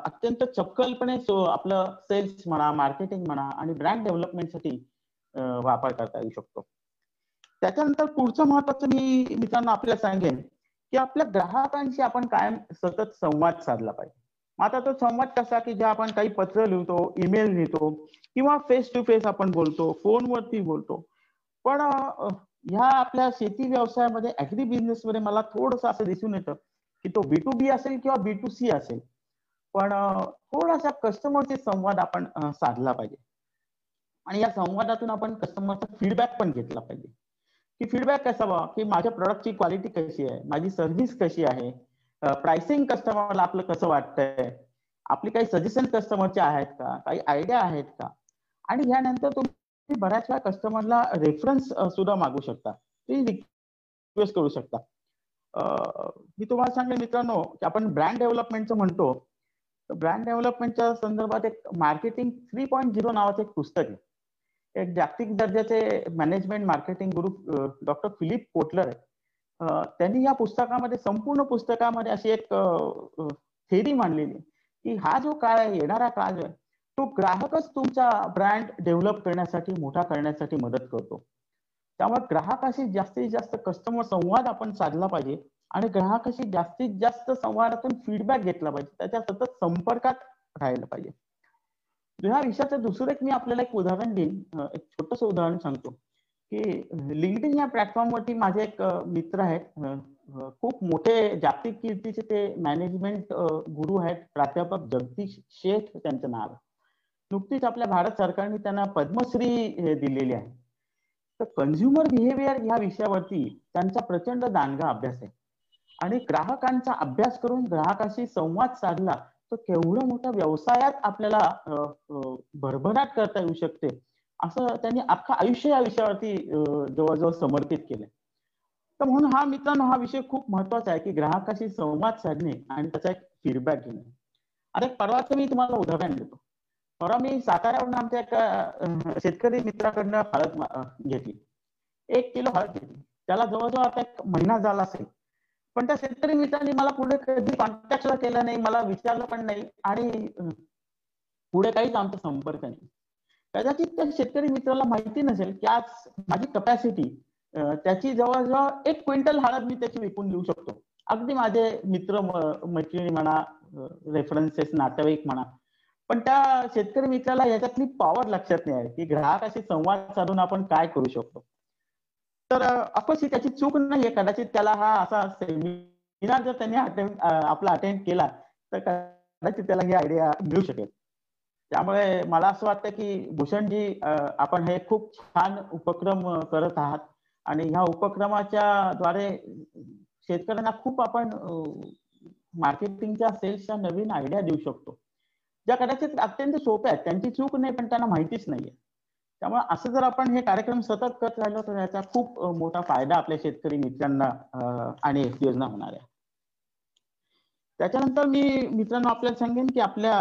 अत्यंत चपकलपणे आपलं सेल्स म्हणा मार्केटिंग म्हणा आणि ब्रँड डेव्हलपमेंटसाठी वापर करता येऊ शकतो. त्याच्यानंतर पुढचं महत्वाचं मी मित्रांनो आपल्याला सांगेन की आपल्या ग्राहकांशी आपण कायम सतत संवाद साधला पाहिजे. आता तो संवाद कसा की जे आपण काही पत्र लिहितो ईमेल लिहितो किंवा फेस टू फेस आपण बोलतो फोनवरती बोलतो. पण ह्या आपल्या शेती व्यवसायामध्ये ऍग्री बिझनेस मध्ये मला थोडस असं दिसून येतं की तो बी टू बी असेल किंवा बी टू सी असेल. पण थोडासा कस्टमरचे संवाद आपण साधला पाहिजे. आणि या संवादातून आपण कस्टमरचा फीडबॅक पण घेतला पाहिजे. की फीडबॅक कसा बा की माझ्या प्रोडक्टची क्वालिटी कशी आहे माझी सर्व्हिस कशी आहे प्राइसिंग कस्टमरला आपलं कसं वाटतंय? आपली काही सजेशन कस्टमरचे आहेत का? काही आयडिया आहेत का? आणि यानंतर तुम्ही बऱ्याच वेळा कस्टमरला रेफरन्स सुद्धा मागू शकता. ते रिक्वेस्ट करू शकता. मी तुम्हाला सांगेन मित्रांनो की आपण ब्रँड डेव्हलपमेंटचं म्हणतो. तर ब्रँड डेव्हलपमेंटच्या संदर्भात एक मार्केटिंग थ्री पॉईंट झिरो नावाचं एक पुस्तक आहे. एक जागतिक दर्जाचे management marketing group doctor Philip Kotler आहे. त्यांनी या पुस्तकामध्ये संपूर्ण पुस्तकामध्ये अशी एक थेरी मांडलेली की हा जो काळ आहे येणारा काळ जो आहे तो ग्राहकच तुमचा ब्रँड डेव्हलप करण्यासाठी मोठा करण्यासाठी मदत करतो. त्यामुळे ग्राहकाशी जास्तीत जास्त कस्टमर संवाद आपण साधला पाहिजे आणि ग्राहकाशी जास्तीत जास्त संवादातून फीडबॅक घेतला पाहिजे. त्याच्या सतत संपर्कात राहायला पाहिजे. ह्या विषयाचं दुसरं एक मी आपल्याला एक उदाहरण देईन. एक छोटस उदाहरण सांगतो. की लिंकडिन या प्लॅटफॉर्मवरती माझे एक मित्र आहेत. खूप मोठे जागतिक कीर्तीचे ते मॅनेजमेंट गुरु आहेत. प्राध्यापक जगदीश शेठ त्यांचं नाव नुकतीच आपल्या भारत सरकारने त्यांना पद्मश्री दिलेली आहे. तर कन्झ्युमर बिहेवियर ह्या विषयावरती त्यांचा प्रचंड दानगा अभ्यास आहे. आणि ग्राहकांचा अभ्यास करून ग्राहकाशी संवाद साधला तर केवढं मोठ्या व्यवसायात आपल्याला भरभराट करता येऊ शकते. असं त्यांनी अख्खं आयुष्य या विषयावरती जवळजवळ समर्पित केलंय. तर म्हणून हा मित्रांनो हा विषय खूप महत्त्वाचा आहे की ग्राहकाशी संवाद साधणे आणि त्याचा एक फीडबॅक घेणे. आता परवाच मी तुम्हाला उदाहरण देतो. परवा मी साताऱ्यावरून आमच्या एका शेतकरी मित्राकडनं हळद घेतली. एक किलो हळद घेतली. त्याला जवळजवळ आता एक महिना झाला असेल. पण त्या शेतकरी मित्रांनी मला पुढे कधी कॉन्टॅक्टला केलं नाही मला विचारलं पण नाही आणि पुढे काहीच आमचा संपर्क नाही. कदाचित त्या शेतकरी मित्राला माहिती नसेल की आज माझी कपॅसिटी त्याची जवळजवळ एक क्विंटल हळद मी त्याची विकून देऊ शकतो. अगदी माझे मित्र मैत्रिणी म्हणा रेफरन्सेस नातेवाईक म्हणा. पण त्या शेतकरी मित्राला याच्यातली पॉवर लक्षात नाही आहे. की ग्राहकाशी संवाद साधून आपण काय करू शकतो? तर अपशी ही त्याची चूक नाहीये. कदाचित त्याला हा असा सेमिनार जर त्यांनी आपला अटेंड केला तर कदाचित त्याला ही आयडिया मिळू शकेल. त्यामुळे मला असं वाटतं की भूषणजी आपण हे खूप छान उपक्रम करत आहात. आणि ह्या उपक्रमाच्या द्वारे शेतकऱ्यांना खूप आपण मार्केटिंगच्या सेल्सच्या नवीन आयडिया देऊ शकतो. ज्या कदाचित अत्यंत सोप्या आहेत त्यांची चूक नाही पण त्यांना माहितीच नाहीये. त्यामुळे असं जर आपण हे कार्यक्रम सतत करत राहिलो तर याचा खूप मोठा फायदा आपल्या शेतकरी मित्रांना आणि योजना होणार आहे त्याच्यानंतर मी मित्रांनो आपल्याला सांगेन की आपल्या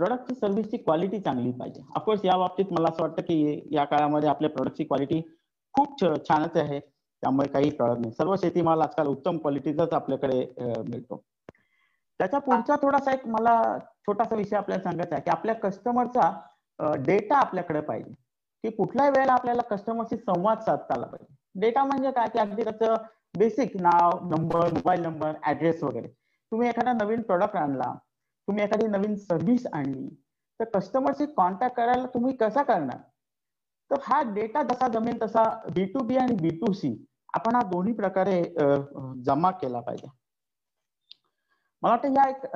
प्रोडक्टची सर्व्हिसची क्वालिटी चांगली पाहिजे. ऑफकोर्स या बाबतीत मला असं वाटतं की या काळामध्ये आपल्या प्रोडक्टची क्वालिटी खूप छानच आहे. त्यामुळे काही कळत नाही. सर्व शेतीमाल आजकाल उत्तम क्वालिटीचाच आपल्याकडे मिळतो. त्याच्या पुढचा थोडासा एक मला छोटासा विषय आपल्याला सांगायचा आहे की आपल्या कस्टमरचा डेटा आपल्याकडे पाहिजे. की कुठल्याही वेळेला आपल्याला कस्टमरशी संवाद साधता आला पाहिजे. डेटा म्हणजे काय? की अगदी त्याचं बेसिक नाव नंबर मोबाईल नंबर ऍड्रेस वगैरे. तुम्ही एखादा नवीन प्रोडक्ट आणला तुम्ही एखादी नवीन सर्व्हिस आणली तर कस्टमरशी कॉन्टॅक्ट करायला तुम्ही कसा करणार? तर हा डेटा जसा जमेल तसा बी टू बी आणि बी टू सी आपण हा दोन्ही प्रकारे जमा केला पाहिजे. मला वाटतं या एक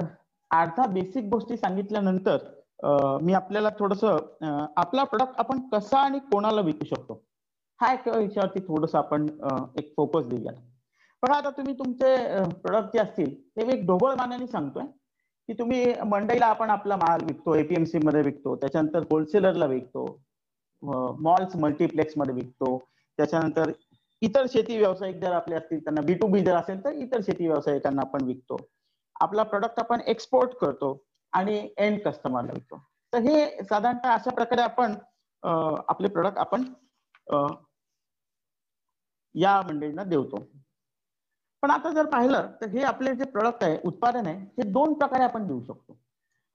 अर्धा बेसिक गोष्टी सांगितल्यानंतर मी आपल्याला थोडस आपला प्रोडक्ट आपण कसा आणि कोणाला विकू शकतो? हा एक विषयावरती थोडस आपण एक फोकस देऊया बघा आता तुम्ही तुमचे प्रोडक्ट जे असतील ते मी एक ढोबळ मानाने सांगतोय. की तुम्ही मंडईला आपण आपला माल विकतो एपीएमसी मध्ये विकतो त्याच्यानंतर होलसेलरला विकतो मॉल्स मल्टीप्लेक्समध्ये विकतो त्याच्यानंतर इतर शेती व्यावसायिक जर आपले असतील त्यांना बी टू बी जर असेल तर इतर शेती व्यावसायिकांना आपण विकतो. आपला प्रोडक्ट आपण एक्सपोर्ट करतो आणि एंड कस्टमरला विकतो. तर हे साधारणतः अशा प्रकारे आपण आपले प्रोडक्ट आपण या मंडळींना देवतो पण आता जर पाहिलं तर हे आपले जे प्रोडक्ट आहे उत्पादन आहे हे दोन प्रकारे आपण देऊ शकतो.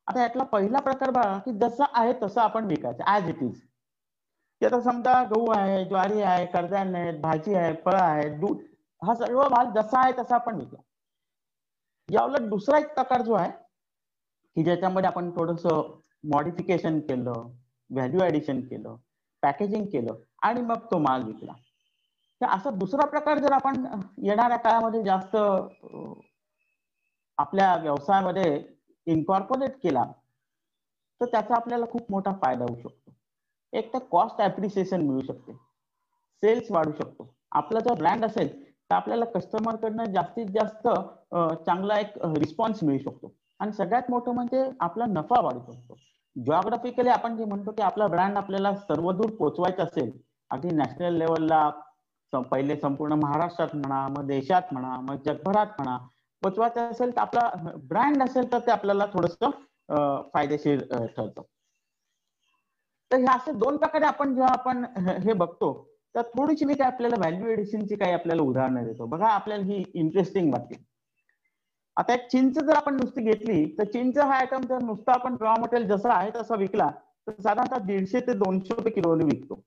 आता यातला पहिला प्रकार बघा की जसं आहे तसं आपण विकायचं ऍज इट इज की आता समजा गहू आहे ज्वारी आहे कडधान्य आहेत भाजी आहे फळं आहे दूध हा सर्व माल जसा आहे तसा आपण विकला. या उलट दुसरा एक प्रकार जो आहे की ज्याच्यामध्ये आपण थोडस मॉडिफिकेशन केलं व्हॅल्यू ऍडिशन केलं पॅकेजिंग केलं आणि मग तो माल विकला. तर असा दुसरा प्रकार जर आपण येणाऱ्या काळामध्ये जास्त आपल्या व्यवसायामध्ये इन्कॉर्पोरेट केला तर त्याचा आपल्याला खूप मोठा फायदा होऊ शकतो. एक तर कॉस्ट ऍप्रिसिएशन मिळू शकते. सेल्स वाढू शकतो. आपला जर ब्रँड असेल तर आपल्याला कस्टमरकडनं जास्तीत जास्त चांगला एक रिस्पॉन्स मिळू शकतो. आणि सगळ्यात मोठं म्हणजे आपला नफा वाढू शकतो. जॉग्राफिकली आपण जे म्हणतो की आपला ब्रँड आपल्याला सर्वदूर पोचवायचा असेल अगदी नॅशनल लेवलला पहिले संपूर्ण महाराष्ट्रात म्हणा मग देशात म्हणा मग जगभरात म्हणा पोचवायचं असेल तर आपला ब्रँड असेल तर ते आपल्याला थोडस फायदेशीर ठरतं. तर हे असे दोन प्रकारे आपण जेव्हा आपण हे बघतो तर थोडीशी मी काय आपल्याला व्हॅल्यू एडिशनची काही आपल्याला उदाहरणं देतो. बघा आपल्याला ही इंटरेस्टिंग वाटते आता एक चिंच जर आपण नुसती घेतली तर चिंच हा आयटम जर नुसता आपण रॉ मटेरियल जसा आहे तसा विकला तर साधारणतः दीडशे ते दोनशे रुपये किलोने विकतो.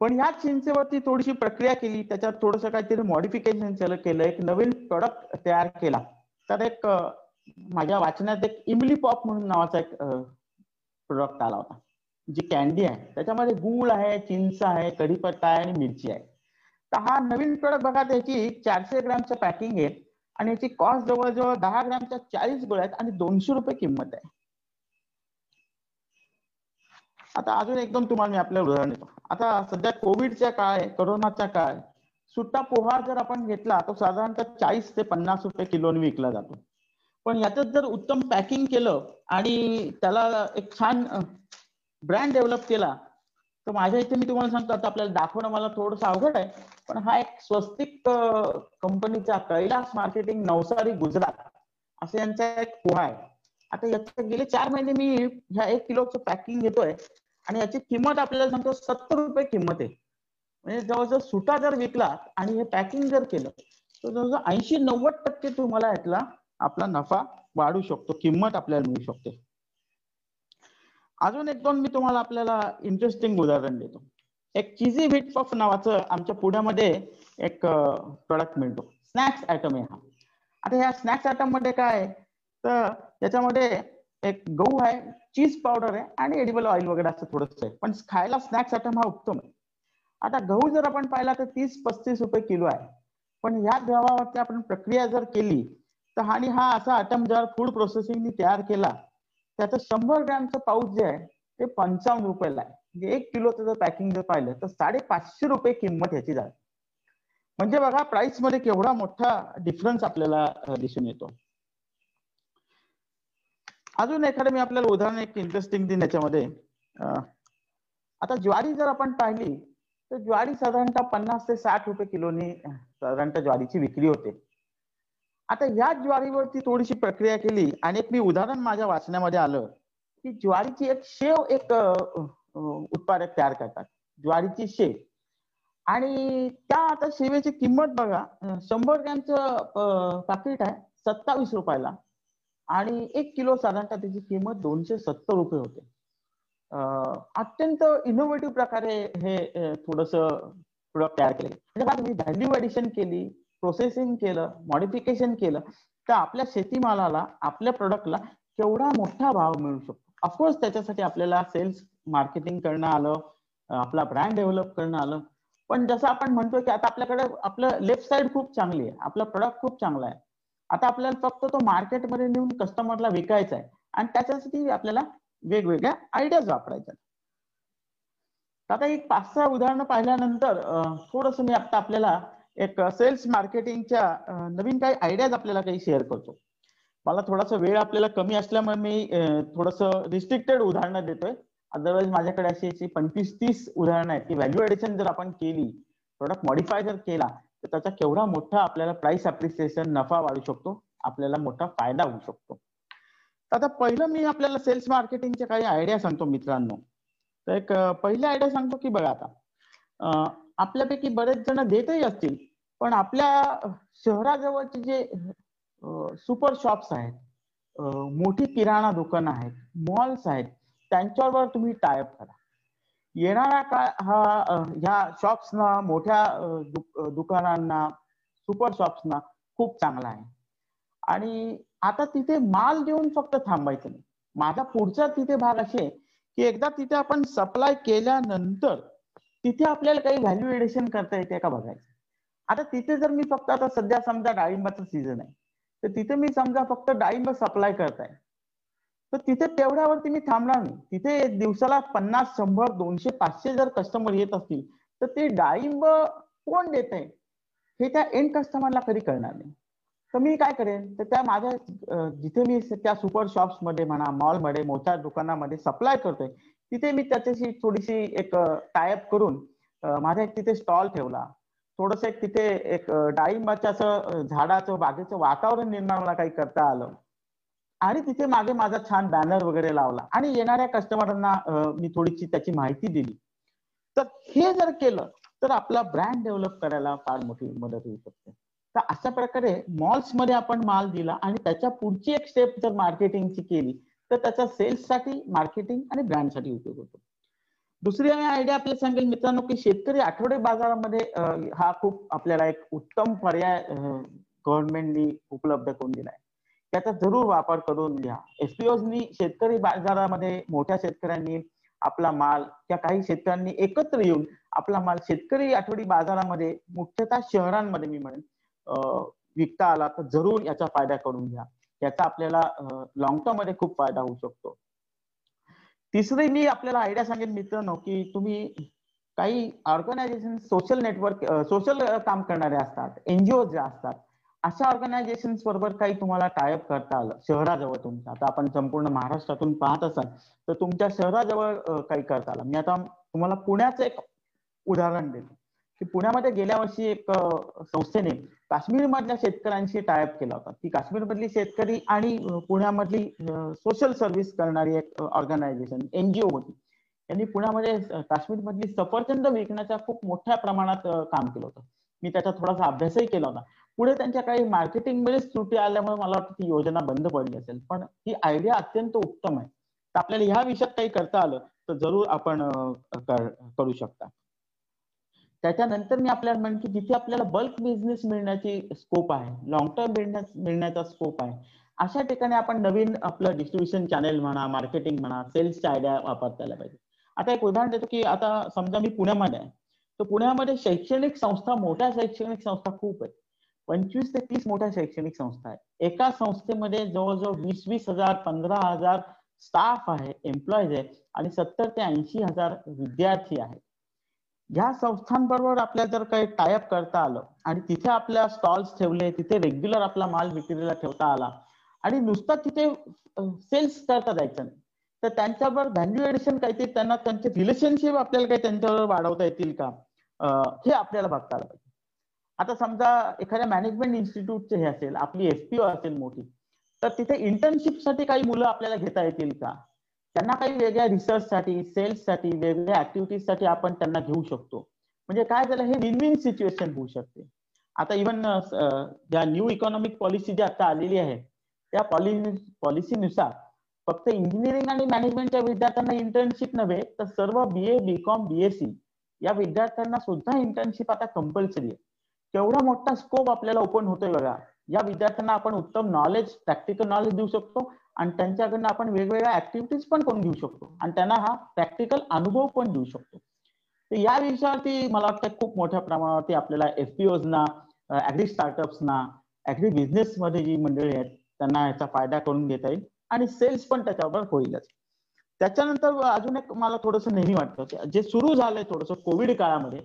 पण या चिंचेवरती थोडीशी प्रक्रिया केली त्याच्यात थोडस काहीतरी मॉडिफिकेशन केलं एक नवीन प्रोडक्ट तयार केला. तर एक माझ्या वाचनात एक इमली पॉप म्हणून नावाचा एक प्रोडक्ट आला होता. जी कॅन्डी आहे. त्याच्यामध्ये गूळ आहे चिंच आहे कढीपत्ता आहे आणि मिरची आहे. तर हा नवीन प्रोडक्ट बघा त्याची चारशे ग्रॅमचं पॅकिंग आहे आणि याची कॉस्ट जवळजवळ दहा ग्रॅमच्या चाळीस गोळ्या आहेत आणि दोनशे रुपये किंमत आहे. आता अजून एकदम तुम्हाला मी आपल्या उदाहरण देतो. आता सध्या कोविडच्या काळ करोनाच्या करोनाचा काळ सुट्टा पोहा जर आपण घेतला तो साधारणतः चाळीस ते पन्नास रुपये किलोने विकला जातो. पण याच्यात जर उत्तम पॅकिंग केलं आणि त्याला एक छान ब्रँड डेव्हलप केला तर माझ्या इथे मी तुम्हाला सांगतो आता आपल्याला दाखवणं मला थोडंसं अवघड आहे पण हा एक स्वस्तिक कंपनीचा कैलास मार्केटिंग नवसारी गुजरात असं यांचा एक पोहा आहे. आता याचे गेले चार महिने मी ह्या एक किलोचं पॅकिंग घेतोय आणि याची किंमत आपल्याला सांगतो सत्तर रुपये किंमत आहे. म्हणजे जवळजवळ सुटा जर विकला आणि हे पॅकिंग जर केलं तर जवळजवळ ऐंशी नव्वद टक्के तुम्हाला यातला आपला नफा वाढू शकतो किंमत आपल्याला मिळू शकते. अजून एक दोन मी तुम्हाला आपल्याला इंटरेस्टिंग उदाहरण देतो. एक चिझी व्हीट पफ नावाचं आमच्या पुण्यामध्ये एक प्रोडक्ट मिळतो. स्नॅक्स आयटम आहे हा. आता ह्या स्नॅक्स आयटममध्ये काय तर त्याच्यामध्ये एक गहू आहे चीज पावडर आहे आणि एडिबल ऑइल वगैरे असं थोडंसं आहे. पण खायला स्नॅक्स आयटम हा उत्तम आहे. आता गहू जर आपण पाहिला तर तीस पस्तीस रुपये किलो आहे. पण ह्या गव्हावरती आपण प्रक्रिया जर केली तर आणि हा असा आयटम जर फूड प्रोसेसिंगनी तयार केला त्याचं शंभर ग्रॅमचं पाऊच जे आहे ते पंचावन्न रुपयाला आहे. म्हणजे एक किलोचं जर पॅकिंग जर पाहिलं तर साडेपाचशे रुपये किंमत ह्याची जाते म्हणजे बघा प्राइसमध्ये केवढा मोठा डिफरन्स आपल्याला दिसून येतो. अजून एखादं मी आपल्याला उदाहरण एक इंटरेस्टिंग दिन याच्यामध्ये. आता ज्वारी जर आपण पाहिली तर ज्वारी साधारणतः पन्नास ते साठ रुपये किलोनी साधारणतः ज्वारीची विक्री होते. आता या ज्वारीवरती थोडीशी प्रक्रिया केली आणि एक मी उदाहरण माझ्या वाचण्यामध्ये आलं की ज्वारीची एक शेव एक उत्पादक तयार करतात ज्वारीची शेव. आणि त्या आता शेवेची किंमत बघा शंभर ग्रॅमचं पाकिट आहे सत्तावीस रुपयाला. आणि एक किलो साधारणतः त्याची किंमत दोनशे सत्तर रुपये होते. अत्यंत इनोव्हेटिव्ह प्रकारे हे थोडस प्रोडक्ट तयार केले. म्हणजे तुम्ही व्हॅल्यू ऍडिशन केली प्रोसेसिंग केलं मॉडिफिकेशन केलं तर आपल्या शेतीमालाला आपल्या प्रोडक्टला केवढा मोठा भाव मिळू शकतो. ऑफकोर्स त्याच्यासाठी आपल्याला सेल्स मार्केटिंग करणं आलं आपला ब्रँड डेव्हलप करणं आलं. पण जसं आपण म्हणतो की आता आपल्याकडे आपलं लेफ्ट साईड खूप चांगली आहे आपला प्रोडक्ट खूप चांगला आहे. आता आपल्याला फक्त तो मार्केटमध्ये नेऊन कस्टमरला विकायचा आहे. आणि त्याच्यासाठी आपल्याला वेगवेगळ्या आयडियाज वापरायच्या आता एक पाच सहा उदाहरणं पाहिल्यानंतर थोडस मी आता आपल्याला एक सेल्स मार्केटिंगच्या नवीन काही आयडियाज आपल्याला काही शेअर करतो. मला थोडासा वेळ आपल्याला कमी असल्यामुळे मी थोडस रिस्ट्रिक्टेड उदाहरणं देतोय. अदरवाईज माझ्याकडे अशी अशी पंचवीस तीस उदाहरणं आहेत की व्हॅल्यू एडिशन जर आपण केली प्रोडक्ट मॉडिफाय जर केला तर त्याचा केवढा मोठा आपल्याला प्राइस अप्रिसिएशन नफा वाढू शकतो आपल्याला मोठा फायदा होऊ शकतो. आता पहिलं मी आपल्याला सेल्स मार्केटिंगचे काही आयडिया सांगतो मित्रांनो. तर एक पहिला आयडिया सांगतो की बघा आता आपल्यापैकी बरेच जण देतही असतील पण आपल्या शहराजवळचे जे सुपर शॉप्स आहेत मोठी किराणा दुकानं आहेत मॉल्स आहेत त्यांच्यावर तुम्ही टायअप करा. येणारा काळ हा ह्या शॉप्सना मोठ्या दुकानांना सुपर शॉप्सना खूप चांगला आहे. आणि आता तिथे माल देऊन फक्त थांबायचं नाही. माझा पुढचा तिथे भाग असे की एकदा तिथे आपण सप्लाय केल्यानंतर तिथे आपल्याला काही व्हॅल्यू एडिशन करता येते का बघायचं? आता तिथे जर मी फक्त आता सध्या समजा डाळिंबाचा सीझन आहे तर तिथे मी समजा फक्त डाळिंब सप्लाय करताय तर तिथे तेवढ्यावरती मी थांबणार नाही. तिथे दिवसाला पन्नास शंभर दोनशे पाचशे जर कस्टमर येत असतील तर ते डाळिंब कोण देत आहे हे त्या एंड कस्टमरला कधी कळणार नाही. तर मी काय करेन? तर त्या माझ्या जिथे मी त्या सुपर शॉप्समध्ये म्हणा मॉलमध्ये मोठ्या दुकानामध्ये सप्लाय करतोय तिथे मी त्याच्याशी थोडीशी एक टायअप करून माझा एक तिथे स्टॉल ठेवला. थोडस एक तिथे एक डाळिंबाच्या असं झाडाचं बागेचं वातावरण निर्माण मला काही करता आलं. आणि तिथे मागे माझा छान बॅनर वगैरे लावला. आणि येणाऱ्या कस्टमरांना मी थोडीशी त्याची माहिती दिली. तर हे जर केलं तर आपला ब्रँड डेव्हलप करायला फार मोठी मदत होऊ शकते. तर अशा प्रकारे मॉल्समध्ये आपण माल दिला आणि त्याच्या पुढची एक स्टेप जर मार्केटिंगची केली तर त्याचा सेल्ससाठी मार्केटिंग आणि ब्रँडसाठी उपयोग होतो. दुसरी आयडिया आपल्याला सांगेल मित्रांनो की शेतकरी आठवडे बाजारामध्ये हा खूप आपल्याला एक उत्तम पर्याय गव्हर्नमेंटनी उपलब्ध करून दिलाय. त्याचा जरूर वापर करून घ्या. एसपीओनी शेतकरी बाजारामध्ये मोठ्या शेतकऱ्यांनी आपला माल किंवा काही शेतकऱ्यांनी एकत्र येऊन आपला माल शेतकरी आठवडी बाजारामध्ये मुख्यतः शहरांमध्ये मी म्हणेन विकता आला तर जरूर याचा फायदा करून घ्या. याचा आपल्याला लॉंग टर्ममध्ये खूप फायदा होऊ शकतो. तिसरी मी आपल्याला आयडिया सांगेन मित्रांनो की तुम्ही काही ऑर्गनायझेशन सोशल नेटवर्क सोशल काम करणारे असतात एनजीओ जे असतात अशा ऑर्गनायझेशन बरोबर काही तुम्हाला टायअप करता आलं. शहराजवळ तुमच्या आता आपण संपूर्ण महाराष्ट्रातून पाहत असाल तर तुमच्या शहराजवळ काही करता आलं. मी आता तुम्हाला पुण्याचं एक उदाहरण देतो. की पुण्यामध्ये गेल्या वर्षी एक संस्थेने काश्मीर मधल्या शेतकऱ्यांशी टायअप केला होता. ती काश्मीर मधली शेतकरी आणि पुण्यामधली सोशल सर्व्हिस करणारी एक ऑर्गनायझेशन एनजीओ होती. यांनी पुण्यामध्ये काश्मीर मधली सफरचंद विकण्याच्या खूप मोठ्या प्रमाणात काम केलं होतं. मी त्याचा थोडासा अभ्यासही केला होता. पुढे त्यांच्या काही मार्केटिंग मध्येच त्रुटी आल्यामुळे मला वाटतं ती योजना बंद पडली असेल. पण ही आयडिया अत्यंत उत्तम आहे. तर आपल्याला ह्या विषयात काही करता आलं तर जरूर आपण करू शकता. त्याच्यानंतर मी आपल्याला म्हणेन की जिथे आपल्याला बल्क बिझनेस मिळण्याची स्कोप आहे लॉंग टर्म बिझनेस मिळण्याचा स्कोप आहे अशा ठिकाणी आपण नवीन आपलं डिस्ट्रीब्युशन चॅनेल म्हणा मार्केटिंग म्हणा सेल्सच्या आयडिया वापरता आल्या पाहिजे आता एक उदाहरण देतो की आता समजा मी पुण्यामध्ये आहे. तर पुण्यामध्ये शैक्षणिक संस्था मोठ्या शैक्षणिक संस्था खूप आहेत. पंचवीस ते तीस मोठ्या शैक्षणिक संस्था आहेत. एका संस्थेमध्ये जवळजवळ वीस वीस हजार पंधरा हजार स्टाफ आहे एम्प्लॉईज आहे आणि सत्तर ते ऐंशी हजार विद्यार्थी आहेत. ह्या संस्थांबरोबर आपल्याला जर काही टायअप करता आलं आणि तिथे आपल्या स्टॉल्स ठेवले तिथे रेग्युलर आपला माल विक्रीला ठेवता आला आणि नुसता तिथे सेल्स करता जायचं नाही तर त्यांच्यावर व्हॅल्यू एडिशन काहीतरी त्यांना त्यांचे रिलेशनशिप आपल्याला काही त्यांच्यावर वाढवता येतील का? हे आपल्याला बघता आलं पाहिजे. आता समजा एखाद्या मॅनेजमेंट इन्स्टिट्यूटचे हे असेल आपली एसपीओ असेल मोठी तर तिथे इंटर्नशिपसाठी काही मुलं आपल्याला घेता येतील का? त्यांना काही वेगळ्या रिसर्चसाठी सेल्ससाठी वेगवेगळ्या ऍक्टिव्हिटीजसाठी आपण त्यांना घेऊ शकतो. म्हणजे काय झालं हे विन विन सिच्युएशन होऊ शकते. आता इव्हन ज्या न्यू इकॉनॉमिक पॉलिसी जी आता आलेली आहे त्या पॉलिसी पॉलिसीनुसार फक्त इंजिनिअरिंग आणि मॅनेजमेंटच्या विद्यार्थ्यांना इंटर्नशिप नव्हे तर सर्व बी ए बी कॉम बीएससी या विद्यार्थ्यांना सुद्धा इंटर्नशिप आता कंपल्सरी आहे. केवढा मोठा स्कोप आपल्याला ओपन होतोय बघा. या विद्यार्थ्यांना आपण उत्तम नॉलेज प्रॅक्टिकल नॉलेज देऊ शकतो आणि त्यांच्याकडनं आपण वेगवेगळ्या ऍक्टिव्हिटीज पण करून घेऊ शकतो आणि त्यांना हा प्रॅक्टिकल अनुभव पण देऊ शकतो. तर या विषयावरती मला वाटतं खूप मोठ्या प्रमाणावरती आपल्याला एफपीओजना ऍग्री स्टार्टअप्सना ऍग्री बिझनेस मध्ये जी मंडळी आहेत त्यांना याचा फायदा करून घेता येईल आणि सेल्स पण त्याच्याबरोबर होईलच. त्याच्यानंतर अजून एक मला थोडस नेहमी वाटतं जे सुरू झालंय थोडस कोविड काळामध्ये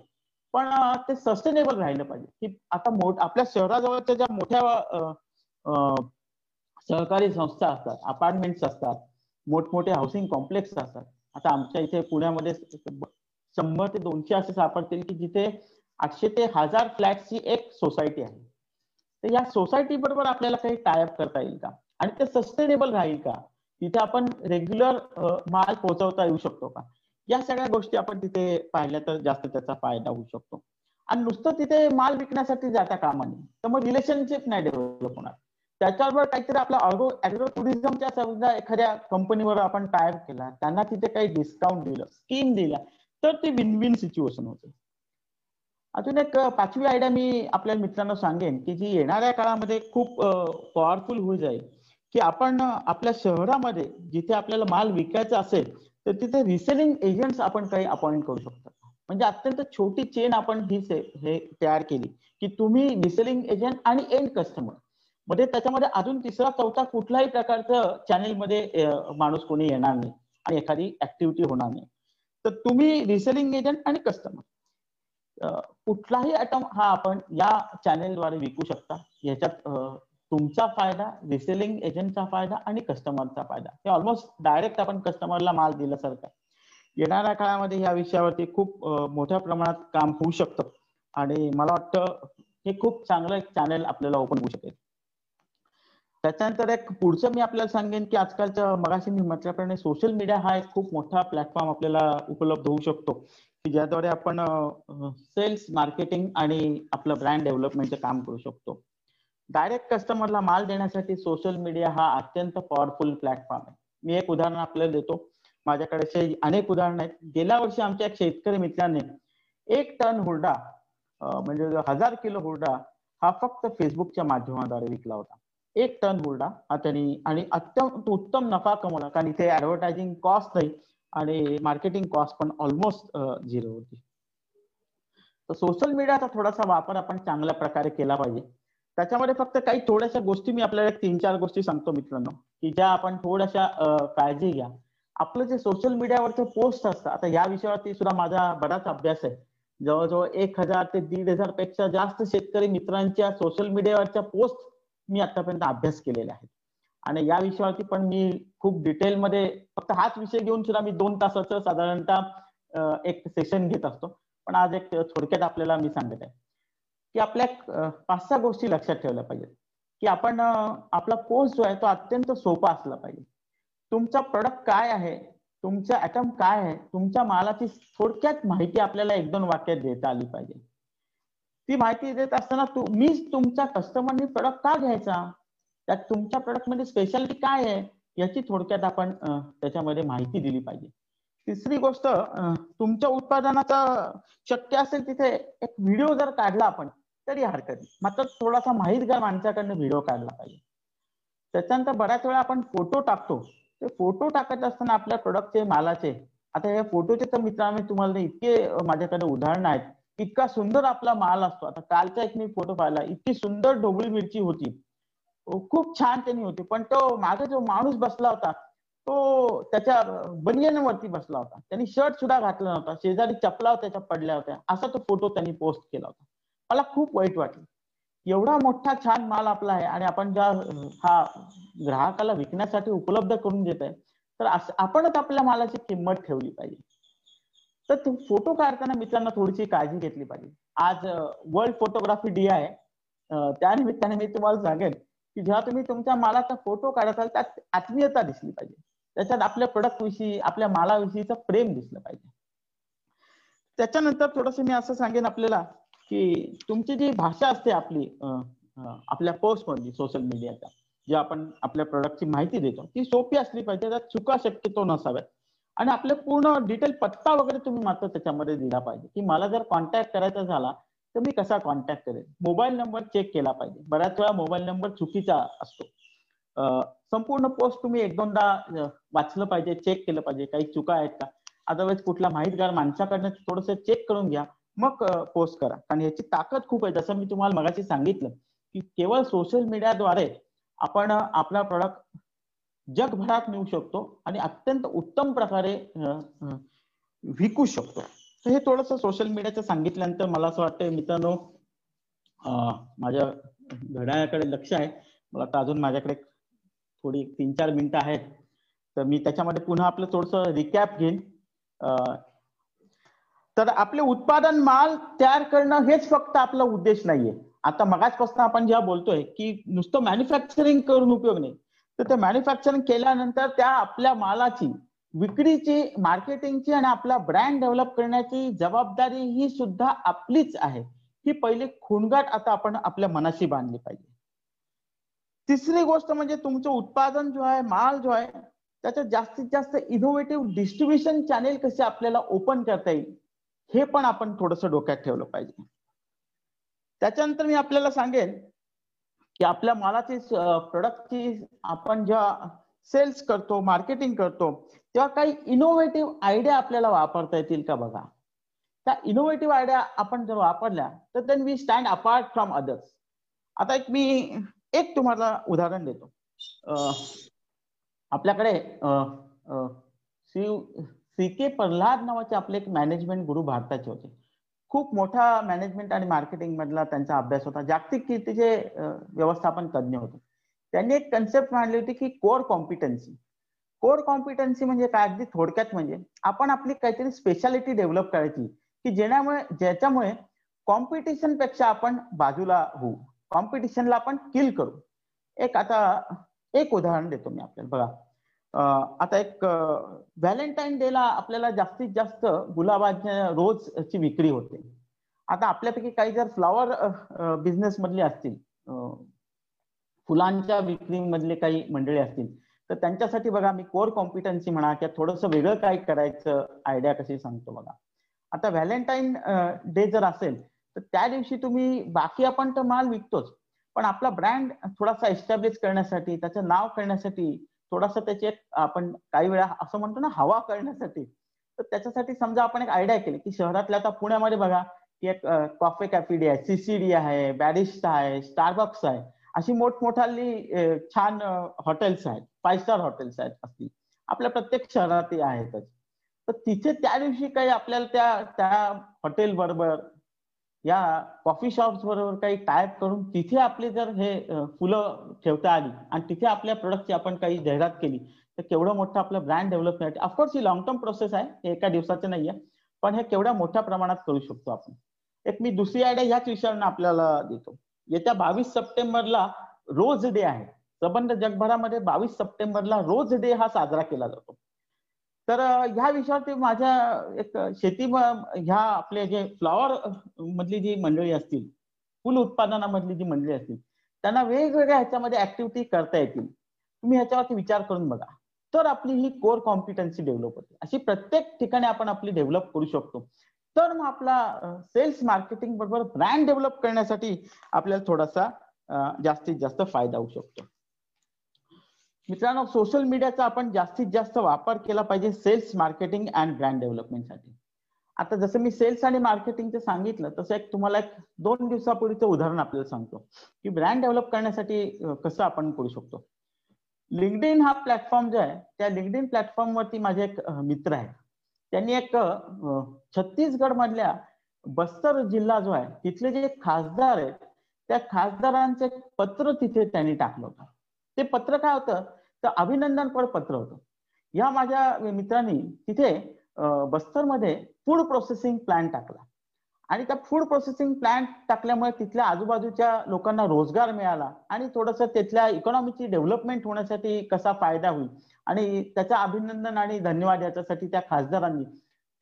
पण ते सस्टेनेबल राहिलं पाहिजे. की आता आपल्या शहराजवळच्या ज्या मोठ्या सहकारी संस्था असतात अपार्टमेंट्स असतात मोठमोठे हाऊसिंग कॉम्प्लेक्स असतात. आता आमच्या इथे पुण्यामध्ये शंभर ते दोनशे असे सापडतील की जिथे आठशे ते हजार फ्लॅटची एक सोसायटी आहे. तर या सोसायटी बरोबर आपल्याला काही टायअप करता येईल का? आणि ते सस्टेनेबल राहील का? तिथे आपण रेग्युलर माल पोहोचवता येऊ शकतो का? या सगळ्या गोष्टी आपण तिथे पाहिल्या तर जास्त त्याचा फायदा होऊ शकतो. आणि नुसतं तिथे माल विकण्यासाठी जाता कामा नये. तर मग रिलेशनशिप नाही डेव्हलप होणार. त्याच्यावर काहीतरी आपल्या अग्रो अॅग्रो टुरिझमच्या समजा एखाद्या कंपनीवर आपण टायप केला त्यांना तिथे काही डिस्काउंट दिलं स्कीम दिला तर ती विन विन सिच्युएशन होते. अजून एक पाचवी आयडिया मी आपल्या मित्रांना सांगेन की जी येणाऱ्या काळामध्ये खूप पॉवरफुल होऊ जाईल की आपण आपल्या शहरामध्ये जिथे आपल्याला माल विकायचा असेल तर तिथे रिसेलिंग एजंट्स आपण काही अपॉइंट करू शकतो. म्हणजे अत्यंत छोटी चेन आपण ही हे तयार केली की तुम्ही रिसेलिंग एजंट आणि एंड कस्टमरमध्ये त्याच्यामध्ये अजून तिसरा चौथा कुठल्याही प्रकारचं चॅनेलमध्ये माणूस कोणी येणार नाही आणि एखादी ऍक्टिव्हिटी होणार नाही. तर तुम्ही रिसेलिंग एजंट आणि कस्टमर कुठलाही आयटम हा आपण या चॅनेलद्वारे विकू शकता. याच्यात तुमचा फायदा रिसेलिंग एजंटचा फायदा आणि कस्टमरचा फायदा. हे ऑलमोस्ट डायरेक्ट आपण कस्टमरला माल दिल्यासारखं येणाऱ्या काळामध्ये या विषयावरती खूप मोठ्या प्रमाणात काम होऊ शकतं. आणि मला वाटतं हे खूप चांगलं एक चॅनेल आपल्याला ओपन होऊ शकेल. त्याच्यानंतर एक पुढचं मी आपल्याला सांगेन की आजकालच्या मगाशी मी म्हटल्याप्रमाणे सोशल मीडिया हा एक खूप मोठा प्लॅटफॉर्म आपल्याला उपलब्ध होऊ शकतो. की ज्याद्वारे आपण सेल्स मार्केटिंग आणि आपलं ब्रँड डेव्हलपमेंटचं काम करू शकतो. डायरेक्ट कस्टमरला माल देण्यासाठी सोशल मीडिया हा अत्यंत पॉवरफुल प्लॅटफॉर्म आहे. मी एक उदाहरण आपल्याला देतो. माझ्याकडे अनेक उदाहरण आहेत. गेल्या वर्षी आमच्या एक शेतकरी मित्राने एक टन हुरडा म्हणजे हजार किलो हुरडा हा फक्त फेसबुकच्या माध्यमाद्वारे विकला होता. एक टन हुरडा हा त्यांनी आणि अत्यंत उत्तम नफा कमवला. कारण इथे ऍडव्हर्टायझिंग कॉस्ट नाही आणि मार्केटिंग कॉस्ट पण ऑलमोस्ट झिरो होती. तर सोशल मीडियाचा थोडासा वापर आपण चांगल्या प्रकारे केला पाहिजे. त्याच्यामध्ये फक्त काही थोड्याशा गोष्टी मी आपल्याला तीन चार गोष्टी सांगतो मित्रांनो की ज्या आपण थोड्याशा काळजी घ्या. आपलं जे सोशल मीडियावरचं पोस्ट असतात आता या विषयावरती सुद्धा माझा बराच अभ्यास आहे. जवळजवळ एक हजार ते दीड हजारपेक्षा जास्त शेतकरी मित्रांच्या सोशल मीडियावरच्या पोस्ट मी आतापर्यंत अभ्यास केलेले आहेत. आणि या विषयावरती पण मी खूप डिटेलमध्ये फक्त हाच विषय घेऊन सुद्धा मी दोन तासाचं साधारणतः एक सेशन घेत असतो. पण आज एक थोडक्यात आपल्याला मी सांगत आहे. की आपल्या पाच सहा गोष्टी लक्षात ठेवल्या पाहिजेत. की आपण आपला पोस्ट जो आहे तो अत्यंत सोपा असला पाहिजे. तुमचा प्रोडक्ट काय आहे? तुमचा ऍटम काय आहे? तुमच्या मालाची थोडक्यात माहिती आपल्याला एक दोन वाक्यात देता आली पाहिजे. ती माहिती देत असताना तुम्हीच तुमच्या कस्टमरनी प्रोडक्ट का घ्यायचा? त्यात तुमच्या प्रोडक्टमध्ये स्पेशालिटी काय आहे? याची थोडक्यात आपण त्याच्यामध्ये माहिती दिली पाहिजे. तिसरी गोष्ट तुमच्या उत्पादनाचा शक्य असेल तिथे एक व्हिडिओ जर काढला आपण तरी हरकत नाही. मात्र थोडासा माहितगार माणसाकडनं व्हिडिओ काढला पाहिजे. त्याच्यानंतर बऱ्याच वेळा आपण फोटो टाकतो. ते फोटो टाकत असताना आपल्या प्रोडक्टचे मालाचे आता या फोटोचे तर मित्रांनो तुम्हाला इतके माझ्याकडे उदाहरणं आहेत. इतका सुंदर आपला माल असतो. आता कालचा एक मी फोटो पाहिला. इतकी सुंदर ढोबळी मिरची होती. खूप छान त्यांनी होती. पण तो मागे जो माणूस बसला होता तो त्याच्या बनियनवरती बसला होता. त्यांनी शर्ट सुद्धा घातला नव्हता. शेजारी चपला त्याच्या पडल्या होत्या. असा तो फोटो त्यांनी पोस्ट केला होता. मला खूप वाईट वाटलं. एवढा मोठा छान माल आपला आहे आणि आपण ज्या हा ग्राहकाला विकण्यासाठी उपलब्ध करून देत आहे तर आपणच आपल्या मालाची किंमत ठेवली पाहिजे. तर फोटो काढताना मित्रांनो थोडीशी काळजी घेतली पाहिजे. आज वर्ल्ड फोटोग्राफी डे आहे. त्या निमित्ताने मी तुम्हाला सांगेन की जेव्हा तुम्ही तुमच्या मालाचा फोटो काढत असाल त्यात आत्मीयता दिसली पाहिजे. त्याच्यात आपल्या प्रोडक्ट विषयी आपल्या मालाविषयीचं प्रेम दिसलं पाहिजे. त्याच्यानंतर थोडस मी असं सांगेन आपल्याला की तुमची जी भाषा असते आपली आपल्या पोस्ट मधली सोशल मीडियाच्या जे आपण आपल्या प्रोडक्टची माहिती देतो ती सोपी असली पाहिजे त्यात चुका शक्यतो नसाव्यात. आणि आपले पूर्ण डिटेल पत्ता वगैरे तुम्ही मात्र त्याच्यामध्ये दिला पाहिजे की मला जर कॉन्टॅक्ट करायचा झाला तर मी कसा कॉन्टॅक्ट करेन? मोबाईल नंबर चेक केला पाहिजे. बऱ्याच वेळा मोबाईल नंबर चुकीचा असतो. संपूर्ण पोस्ट तुम्ही एक दोनदा वाचलं पाहिजे चेक केलं पाहिजे काही चुका आहेत का? अदरवाईज कुठला माहितगार माणसाकडनं थोडस चेक करून घ्या. मग पोस्ट करा. कारण याची ताकद खूप आहे. जसं मी तुम्हाला मगाशी सांगितलं की केवळ सोशल मीडियाद्वारे आपण आपला प्रोडक्ट जगभरात नेऊ शकतो आणि अत्यंत उत्तम प्रकारे विकू शकतो. तर हे थोडस सोशल मीडियाचं सांगितल्यानंतर मला असं वाटतं मित्रांनो माझ्या घड्याळाकडे लक्ष आहे. मला आता अजून माझ्याकडे थोडी तीन चार मिनिटं आहेत. तर मी त्याच्यामध्ये पुन्हा आपलं थोडस रिकॅप घेईन. तर आपले उत्पादन माल तयार करणं हेच फक्त आपला उद्देश नाहीये. आता मगाचपासून आपण जेव्हा बोलतोय की नुसतं मॅन्युफॅक्चरिंग करून उपयोग नाही तर ते मॅन्युफॅक्चरिंग केल्यानंतर त्या आपल्या मालाची विक्रीची मार्केटिंगची आणि आपला ब्रँड डेव्हलप करण्याची जबाबदारी ही सुद्धा आपलीच आहे. ही पहिली खुणगाट आता आपण आपल्या मनाशी बांधली पाहिजे. तिसरी गोष्ट म्हणजे तुमचं उत्पादन जो आहे माल जो आहे त्याचं जास्तीत जास्त इनोव्हेटिव्ह डिस्ट्रीब्युशन चॅनेल कसे आपल्याला ओपन करता येईल हे पण आपण थोडस डोक्यात ठेवलं पाहिजे. त्याच्यानंतर मी आपल्याला सांगेन की आपल्या मालाची प्रोडक्टची आपण जेव्हा सेल्स करतो मार्केटिंग करतो तेव्हा काही इनोव्हेटिव्ह आयडिया आपल्याला वापरता येतील का बघा? त्या इनोव्हेटिव्ह आयडिया आपण जर वापरल्या तर then we stand apart from others आता एक मी एक तुम्हाला उदाहरण देतो. आपल्याकडे सी के प्रल्हाद नावाचे आपले एक मॅनेजमेंट गुरु भारताचे होते. खूप मोठा मॅनेजमेंट आणि मार्केटिंग मधला त्यांचा अभ्यास होता. जागतिक कीर्तीचे व्यवस्थापन तज्ज्ञ होते. त्यांनी एक कन्सेप्ट मांडली होती की कोर कॉम्पिटन्सी कोर कॉम्पिटन्सी म्हणजे काय? अगदी थोडक्यात म्हणजे आपण आपली काहीतरी स्पेशालिटी डेव्हलप करायची की जेण्यामुळे ज्याच्यामुळे कॉम्पिटिशनपेक्षा आपण बाजूला होऊ. कॉम्पिटिशनला आपण किल करू. एक आता एक उदाहरण देतो मी आपल्याला. बघा. आता एक व्हॅलेंटाईन डे ला आपल्याला जास्तीत जास्त गुलाबाच्या रोजची विक्री होते. आता आपल्यापैकी काही जर फ्लॉवर बिझनेस मधले असतील फुलांच्या विक्री मधले काही मंडळी असतील तर त्यांच्यासाठी बघा मी कोर कॉम्पिटन्सी म्हणा किंवा थोडंसं वेगळं काय करायचं आयडिया कशी सांगतो बघा. आता व्हॅलेंटाईन डे जर असेल तर त्या दिवशी तुम्ही बाकी आपण तर माल विकतोच पण आपला ब्रँड थोडासा एस्टॅब्लिश करण्यासाठी त्याचं नाव करण्यासाठी थोडासा त्याची आपण काही वेळा असं म्हणतो ना हवा करण्यासाठी. तर त्याच्यासाठी समजा आपण एक आयडिया केली की शहरातल्या आता पुण्यामध्ये बघा की एक कॉफे कॅफिडी आहे सीसीडी आहे बॅरिस्टा आहे स्टारबक्स आहे. अशी मोठमोठाली छान हॉटेल्स आहेत. फाईव्ह स्टार हॉटेल्स आहेत असतील. आपल्या प्रत्येक शहरातही आहेतच. तर तिथे त्या दिवशी काही आपल्याला त्या त्या हॉटेल बरोबर या कॉफी शॉप्स बरोबर काही टायप करून तिथे आपले जर हे फुलं ठेवता आली आणि तिथे आपल्या प्रोडक्टची आपण काही जाहिरात केली तर केवढं मोठं आपलं ब्रँड डेव्हलपमेंट ऑफकोर्स ही लॉंग टर्म प्रोसेस आहे हे एका दिवसाचं नाहीये पण हे केवढ्या मोठ्या प्रमाणात करू शकतो आपण. एक मी दुसरी आयडिया ह्याच विषयावर आपल्याला देतो. येत्या बावीस सप्टेंबरला रोज डे आहे. संबंध जगभरामध्ये बावीस सप्टेंबरला रोज डे हा साजरा केला जातो. तर ह्या विषयावरती माझ्या एक शेती ह्या आपले जे फ्लॉवर मधली जी मंडळी असतील फुल उत्पादनामधली जी मंडळी असतील त्यांना वेगवेगळ्या ह्याच्यामध्ये ऍक्टिव्हिटी करता येतील. तुम्ही ह्याच्यावरती विचार करून बघा. तर आपली ही कोर कॉम्पिटन्सी डेव्हलप होते. अशी प्रत्येक ठिकाणी आपण आपली डेव्हलप करू शकतो. तर मग आपला सेल्स मार्केटिंग बरोबर ब्रँड डेव्हलप करण्यासाठी आपल्याला थोडासा जास्तीत जास्त फायदा होऊ शकतो. मित्रांनो सोशल मीडियाचा आपण जास्तीत जास्त वापर केला पाहिजे सेल्स मार्केटिंग अँड ब्रँड डेव्हलपमेंटसाठी आता जसं मी सेल्स आणि मार्केटिंगचं सांगितलं तसं एक तुम्हाला एक दोन दिवसापूर्वीचं उदाहरण आपल्याला सांगतो. की ब्रँड डेव्हलप करण्यासाठी कसं आपण करू शकतो? लिंकडिन हा प्लॅटफॉर्म जो आहे त्या लिंकडिन प्लॅटफॉर्मवरती माझे एक मित्र आहेत. त्यांनी एक छत्तीसगड मधल्या बस्तर जिल्हा जो आहे तिथले जे खासदार आहेत त्या खासदारांचे पत्र तिथे त्यांनी टाकलं होतं. ते पत्र काय होतं? तर अभिनंदनपर पत्र होतं. या माझ्या मित्रांनी तिथे बस्तरमध्ये फूड प्रोसेसिंग प्लांट टाकला. आणि त्या फूड प्रोसेसिंग प्लांट टाकल्यामुळे तिथल्या आजूबाजूच्या लोकांना रोजगार मिळाला आणि थोडस तिथल्या इकॉनॉमीची डेव्हलपमेंट होण्यासाठी कसा फायदा होईल आणि त्याचा अभिनंदन आणि धन्यवाद याच्यासाठी त्या खासदारांनी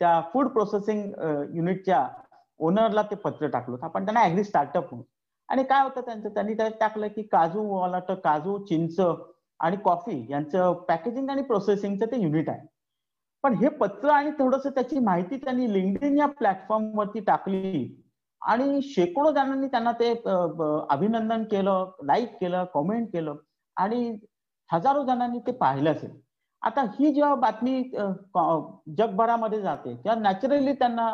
त्या फूड प्रोसेसिंग युनिटच्या ओनरला ते पत्र टाकलं होतं. आपण त्यांना ऍग्री स्टार्टअप म्हणून. आणि काय होतं त्यांचं? त्यांनी त्यात टाकलं की काजू मला तर काजू चिंच आणि कॉफी यांचं पॅकेजिंग आणि प्रोसेसिंगचं ते युनिट आहे. पण हे पत्र आणि थोडस त्याची माहिती त्यांनी लिंकडिन या प्लॅटफॉर्म वरती टाकली आणि शेकडो जणांनी त्यांना ते अभिनंदन केलं लाईक केलं कॉमेंट केलं आणि हजारो जणांनी ते पाहिलं असेल. आता ही जेव्हा बातमी जगभरामध्ये जाते तेव्हा नॅचरली त्यांना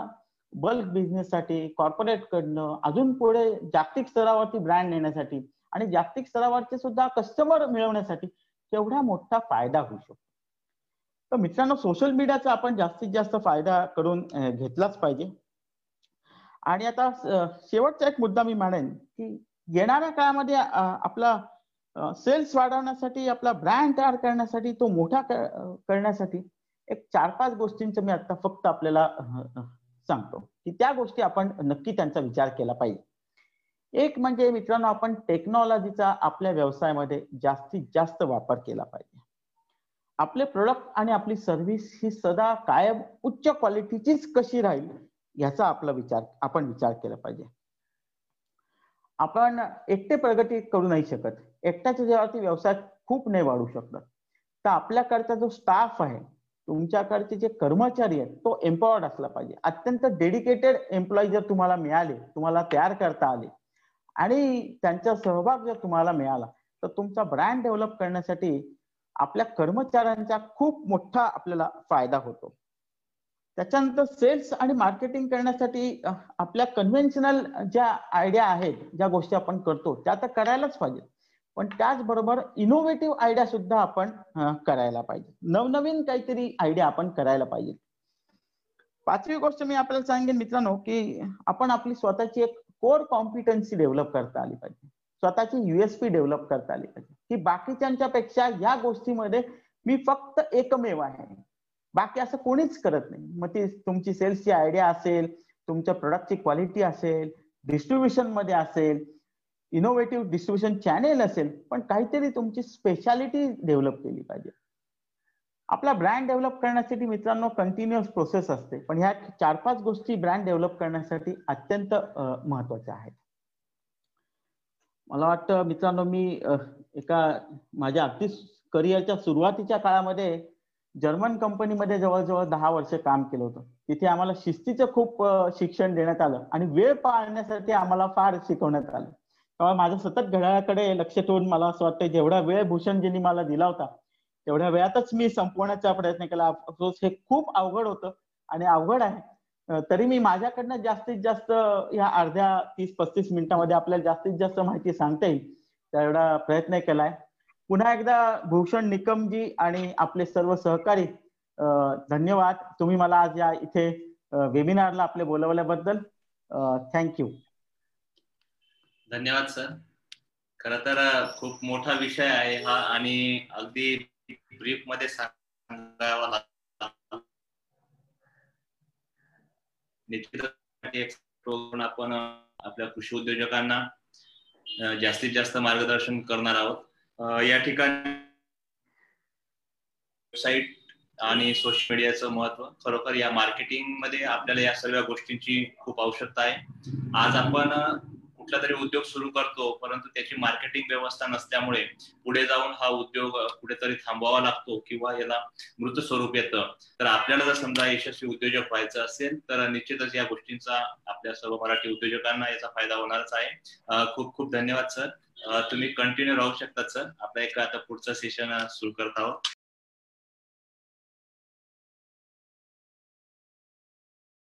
बल्क बिझनेससाठी कॉर्पोरेट कडनं अजून पुढे जागतिक स्तरावरती ब्रँड नेण्यासाठी आणि जागतिक स्तरावरचे सुद्धा कस्टमर मिळवण्यासाठी तेवढा मोठा फायदा होऊ शकतो. तर मित्रांनो सोशल मीडियाचा आपण जास्तीत जास्त फायदा करून घेतलाच पाहिजे. आणि आता शेवटचा एक मुद्दा मी म्हणेन की येणाऱ्या काळामध्ये आपला सेल्स वाढवण्यासाठी आपला ब्रँड तयार करण्यासाठी तो मोठा करण्यासाठी एक चार पाच गोष्टींचं मी आता फक्त आपल्याला सांगतो. की त्या गोष्टी आपण नक्की त्यांचा विचार केला पाहिजे. एक म्हणजे मित्रांनो आपण टेक्नॉलॉजीचा आपल्या व्यवसायामध्ये जास्तीत जास्त वापर केला पाहिजे. आपले प्रोडक्ट आणि आपली सर्व्हिस ही सदा कायम उच्च क्वालिटीचीच कशी राहील याचा आपला विचार आपण विचार केला पाहिजे. आपण एकटे प्रगती करू नाही शकत. एकट्याच्या जेव्हा व्यवसाय खूप नाही वाढू शकत. तर आपल्याकडचा जो स्टाफ आहे तुमच्याकडचे जे कर्मचारी आहेत तो एम्पॉवर्ड असला पाहिजे. अत्यंत डेडिकेटेड एम्प्लॉई जर तुम्हाला मिळाले तुम्हाला तयार करता आले आणि त्यांचा सहभाग जर तुम्हाला मिळाला तर तुमचा ब्रँड डेव्हलप करण्यासाठी आपल्या कर्मचाऱ्यांचा खूप मोठा आपल्याला फायदा होतो. त्याच्यानंतर सेल्स आणि मार्केटिंग करण्यासाठी आपल्या कन्व्हेन्शनल ज्या आयडिया आहेत ज्या गोष्टी आपण करतो त्या तर करायलाच पाहिजे पण त्याचबरोबर इनोव्हेटिव्ह आयडिया सुद्धा आपण करायला पाहिजे नवनवीन काहीतरी आयडिया आपण करायला पाहिजे पाचवी गोष्ट मी आपल्याला सांगेन मित्रांनो की आपण आपली स्वतःची एक कोर कॉम्पिटन्सी डेव्हलप करता आली पाहिजे. स्वतःची युएसपी डेव्हलप करता आली पाहिजे. की बाकीच्यांच्या पेक्षा या गोष्टीमध्ये मी फक्त एकमेव आहे. बाकी असं कोणीच करत नाही. मग ती तुमची सेल्सची आयडिया असेल तुमच्या प्रोडक्टची क्वालिटी असेल डिस्ट्रीब्युशनमध्ये असेल इनोव्हेटिव्ह डिस्ट्रीब्युशन चॅनेल असेल पण काहीतरी तुमची स्पेशालिटी डेव्हलप केली पाहिजे. आपला ब्रँड डेव्हलप करण्यासाठी मित्रांनो कंटिन्युअस प्रोसेस असते. पण ह्या चार पाच गोष्टी ब्रँड डेव्हलप करण्यासाठी अत्यंत महत्त्वाच्या आहेत. मला वाटतं मित्रांनो मी एका माझ्या अगदी करिअरच्या सुरुवातीच्या काळामध्ये जर्मन कंपनीमध्ये जवळजवळ दहा वर्ष काम केलं होतं. तिथे आम्हाला शिस्तीचं खूप शिक्षण देण्यात आलं आणि वेळ पाळण्यासाठी आम्हाला फार शिकवण्यात आलं. त्यामुळे माझं सतत घड्याळाकडे लक्ष ठेवून मला असं वाटतं जेवढा वेळ भूषणजींनी मला दिला होता तेवढ्या वेळातच मी संपवण्याचा प्रयत्न केला. अफसोस हे खूप अवघड होतं आणि अवघड आहे. तरी मी माझ्याकडनं जास्तीत जास्त या अर्ध्या तीस पस्तीस मिनिटांमध्ये आपल्याला जास्तीत जास्त माहिती सांगता येईल. तेवढा प्रयत्न केलाय. पुन्हा एकदा भूषण निकमजी आणि आपले सर्व सहकारी धन्यवाद. तुम्ही मला आज या इथे वेबिनारला आपले बोलवल्याबद्दल थँक्यू धन्यवाद सर खर तर खूप मोठा विषय आहे हा आणि अगदी ब्रीफमध्ये सांगावा लागतो आपण आपल्या कृषी उद्योजकांना जास्तीत जास्त मार्गदर्शन करणार आहोत. या ठिकाणी वेबसाईट आणि सोशल मीडियाचं महत्त्व खरोखर या मार्केटिंगमध्ये आपल्याला या सर्व गोष्टींची खूप आवश्यकता आहे. आज आपण कुठला तरी उद्योग सुरू करतो परंतु त्याची मार्केटिंग व्यवस्था नसल्यामुळे पुढे जाऊन हा उद्योग कुठेतरी थांबवावा लागतो किंवा याला मृत स्वरूप येतं. तर आपल्याला जर समजा यशस्वी उद्योजक व्हायचं असेल तर निश्चितच या गोष्टींचा आपल्या सर्व मराठी उद्योजकांना याचा फायदा होणारच आहे. खूप खूप धन्यवाद सर. तुम्ही कंटिन्यू राहू शकतात सर. आपला एक आता पुढचं सेशन सुरू करत आहोत.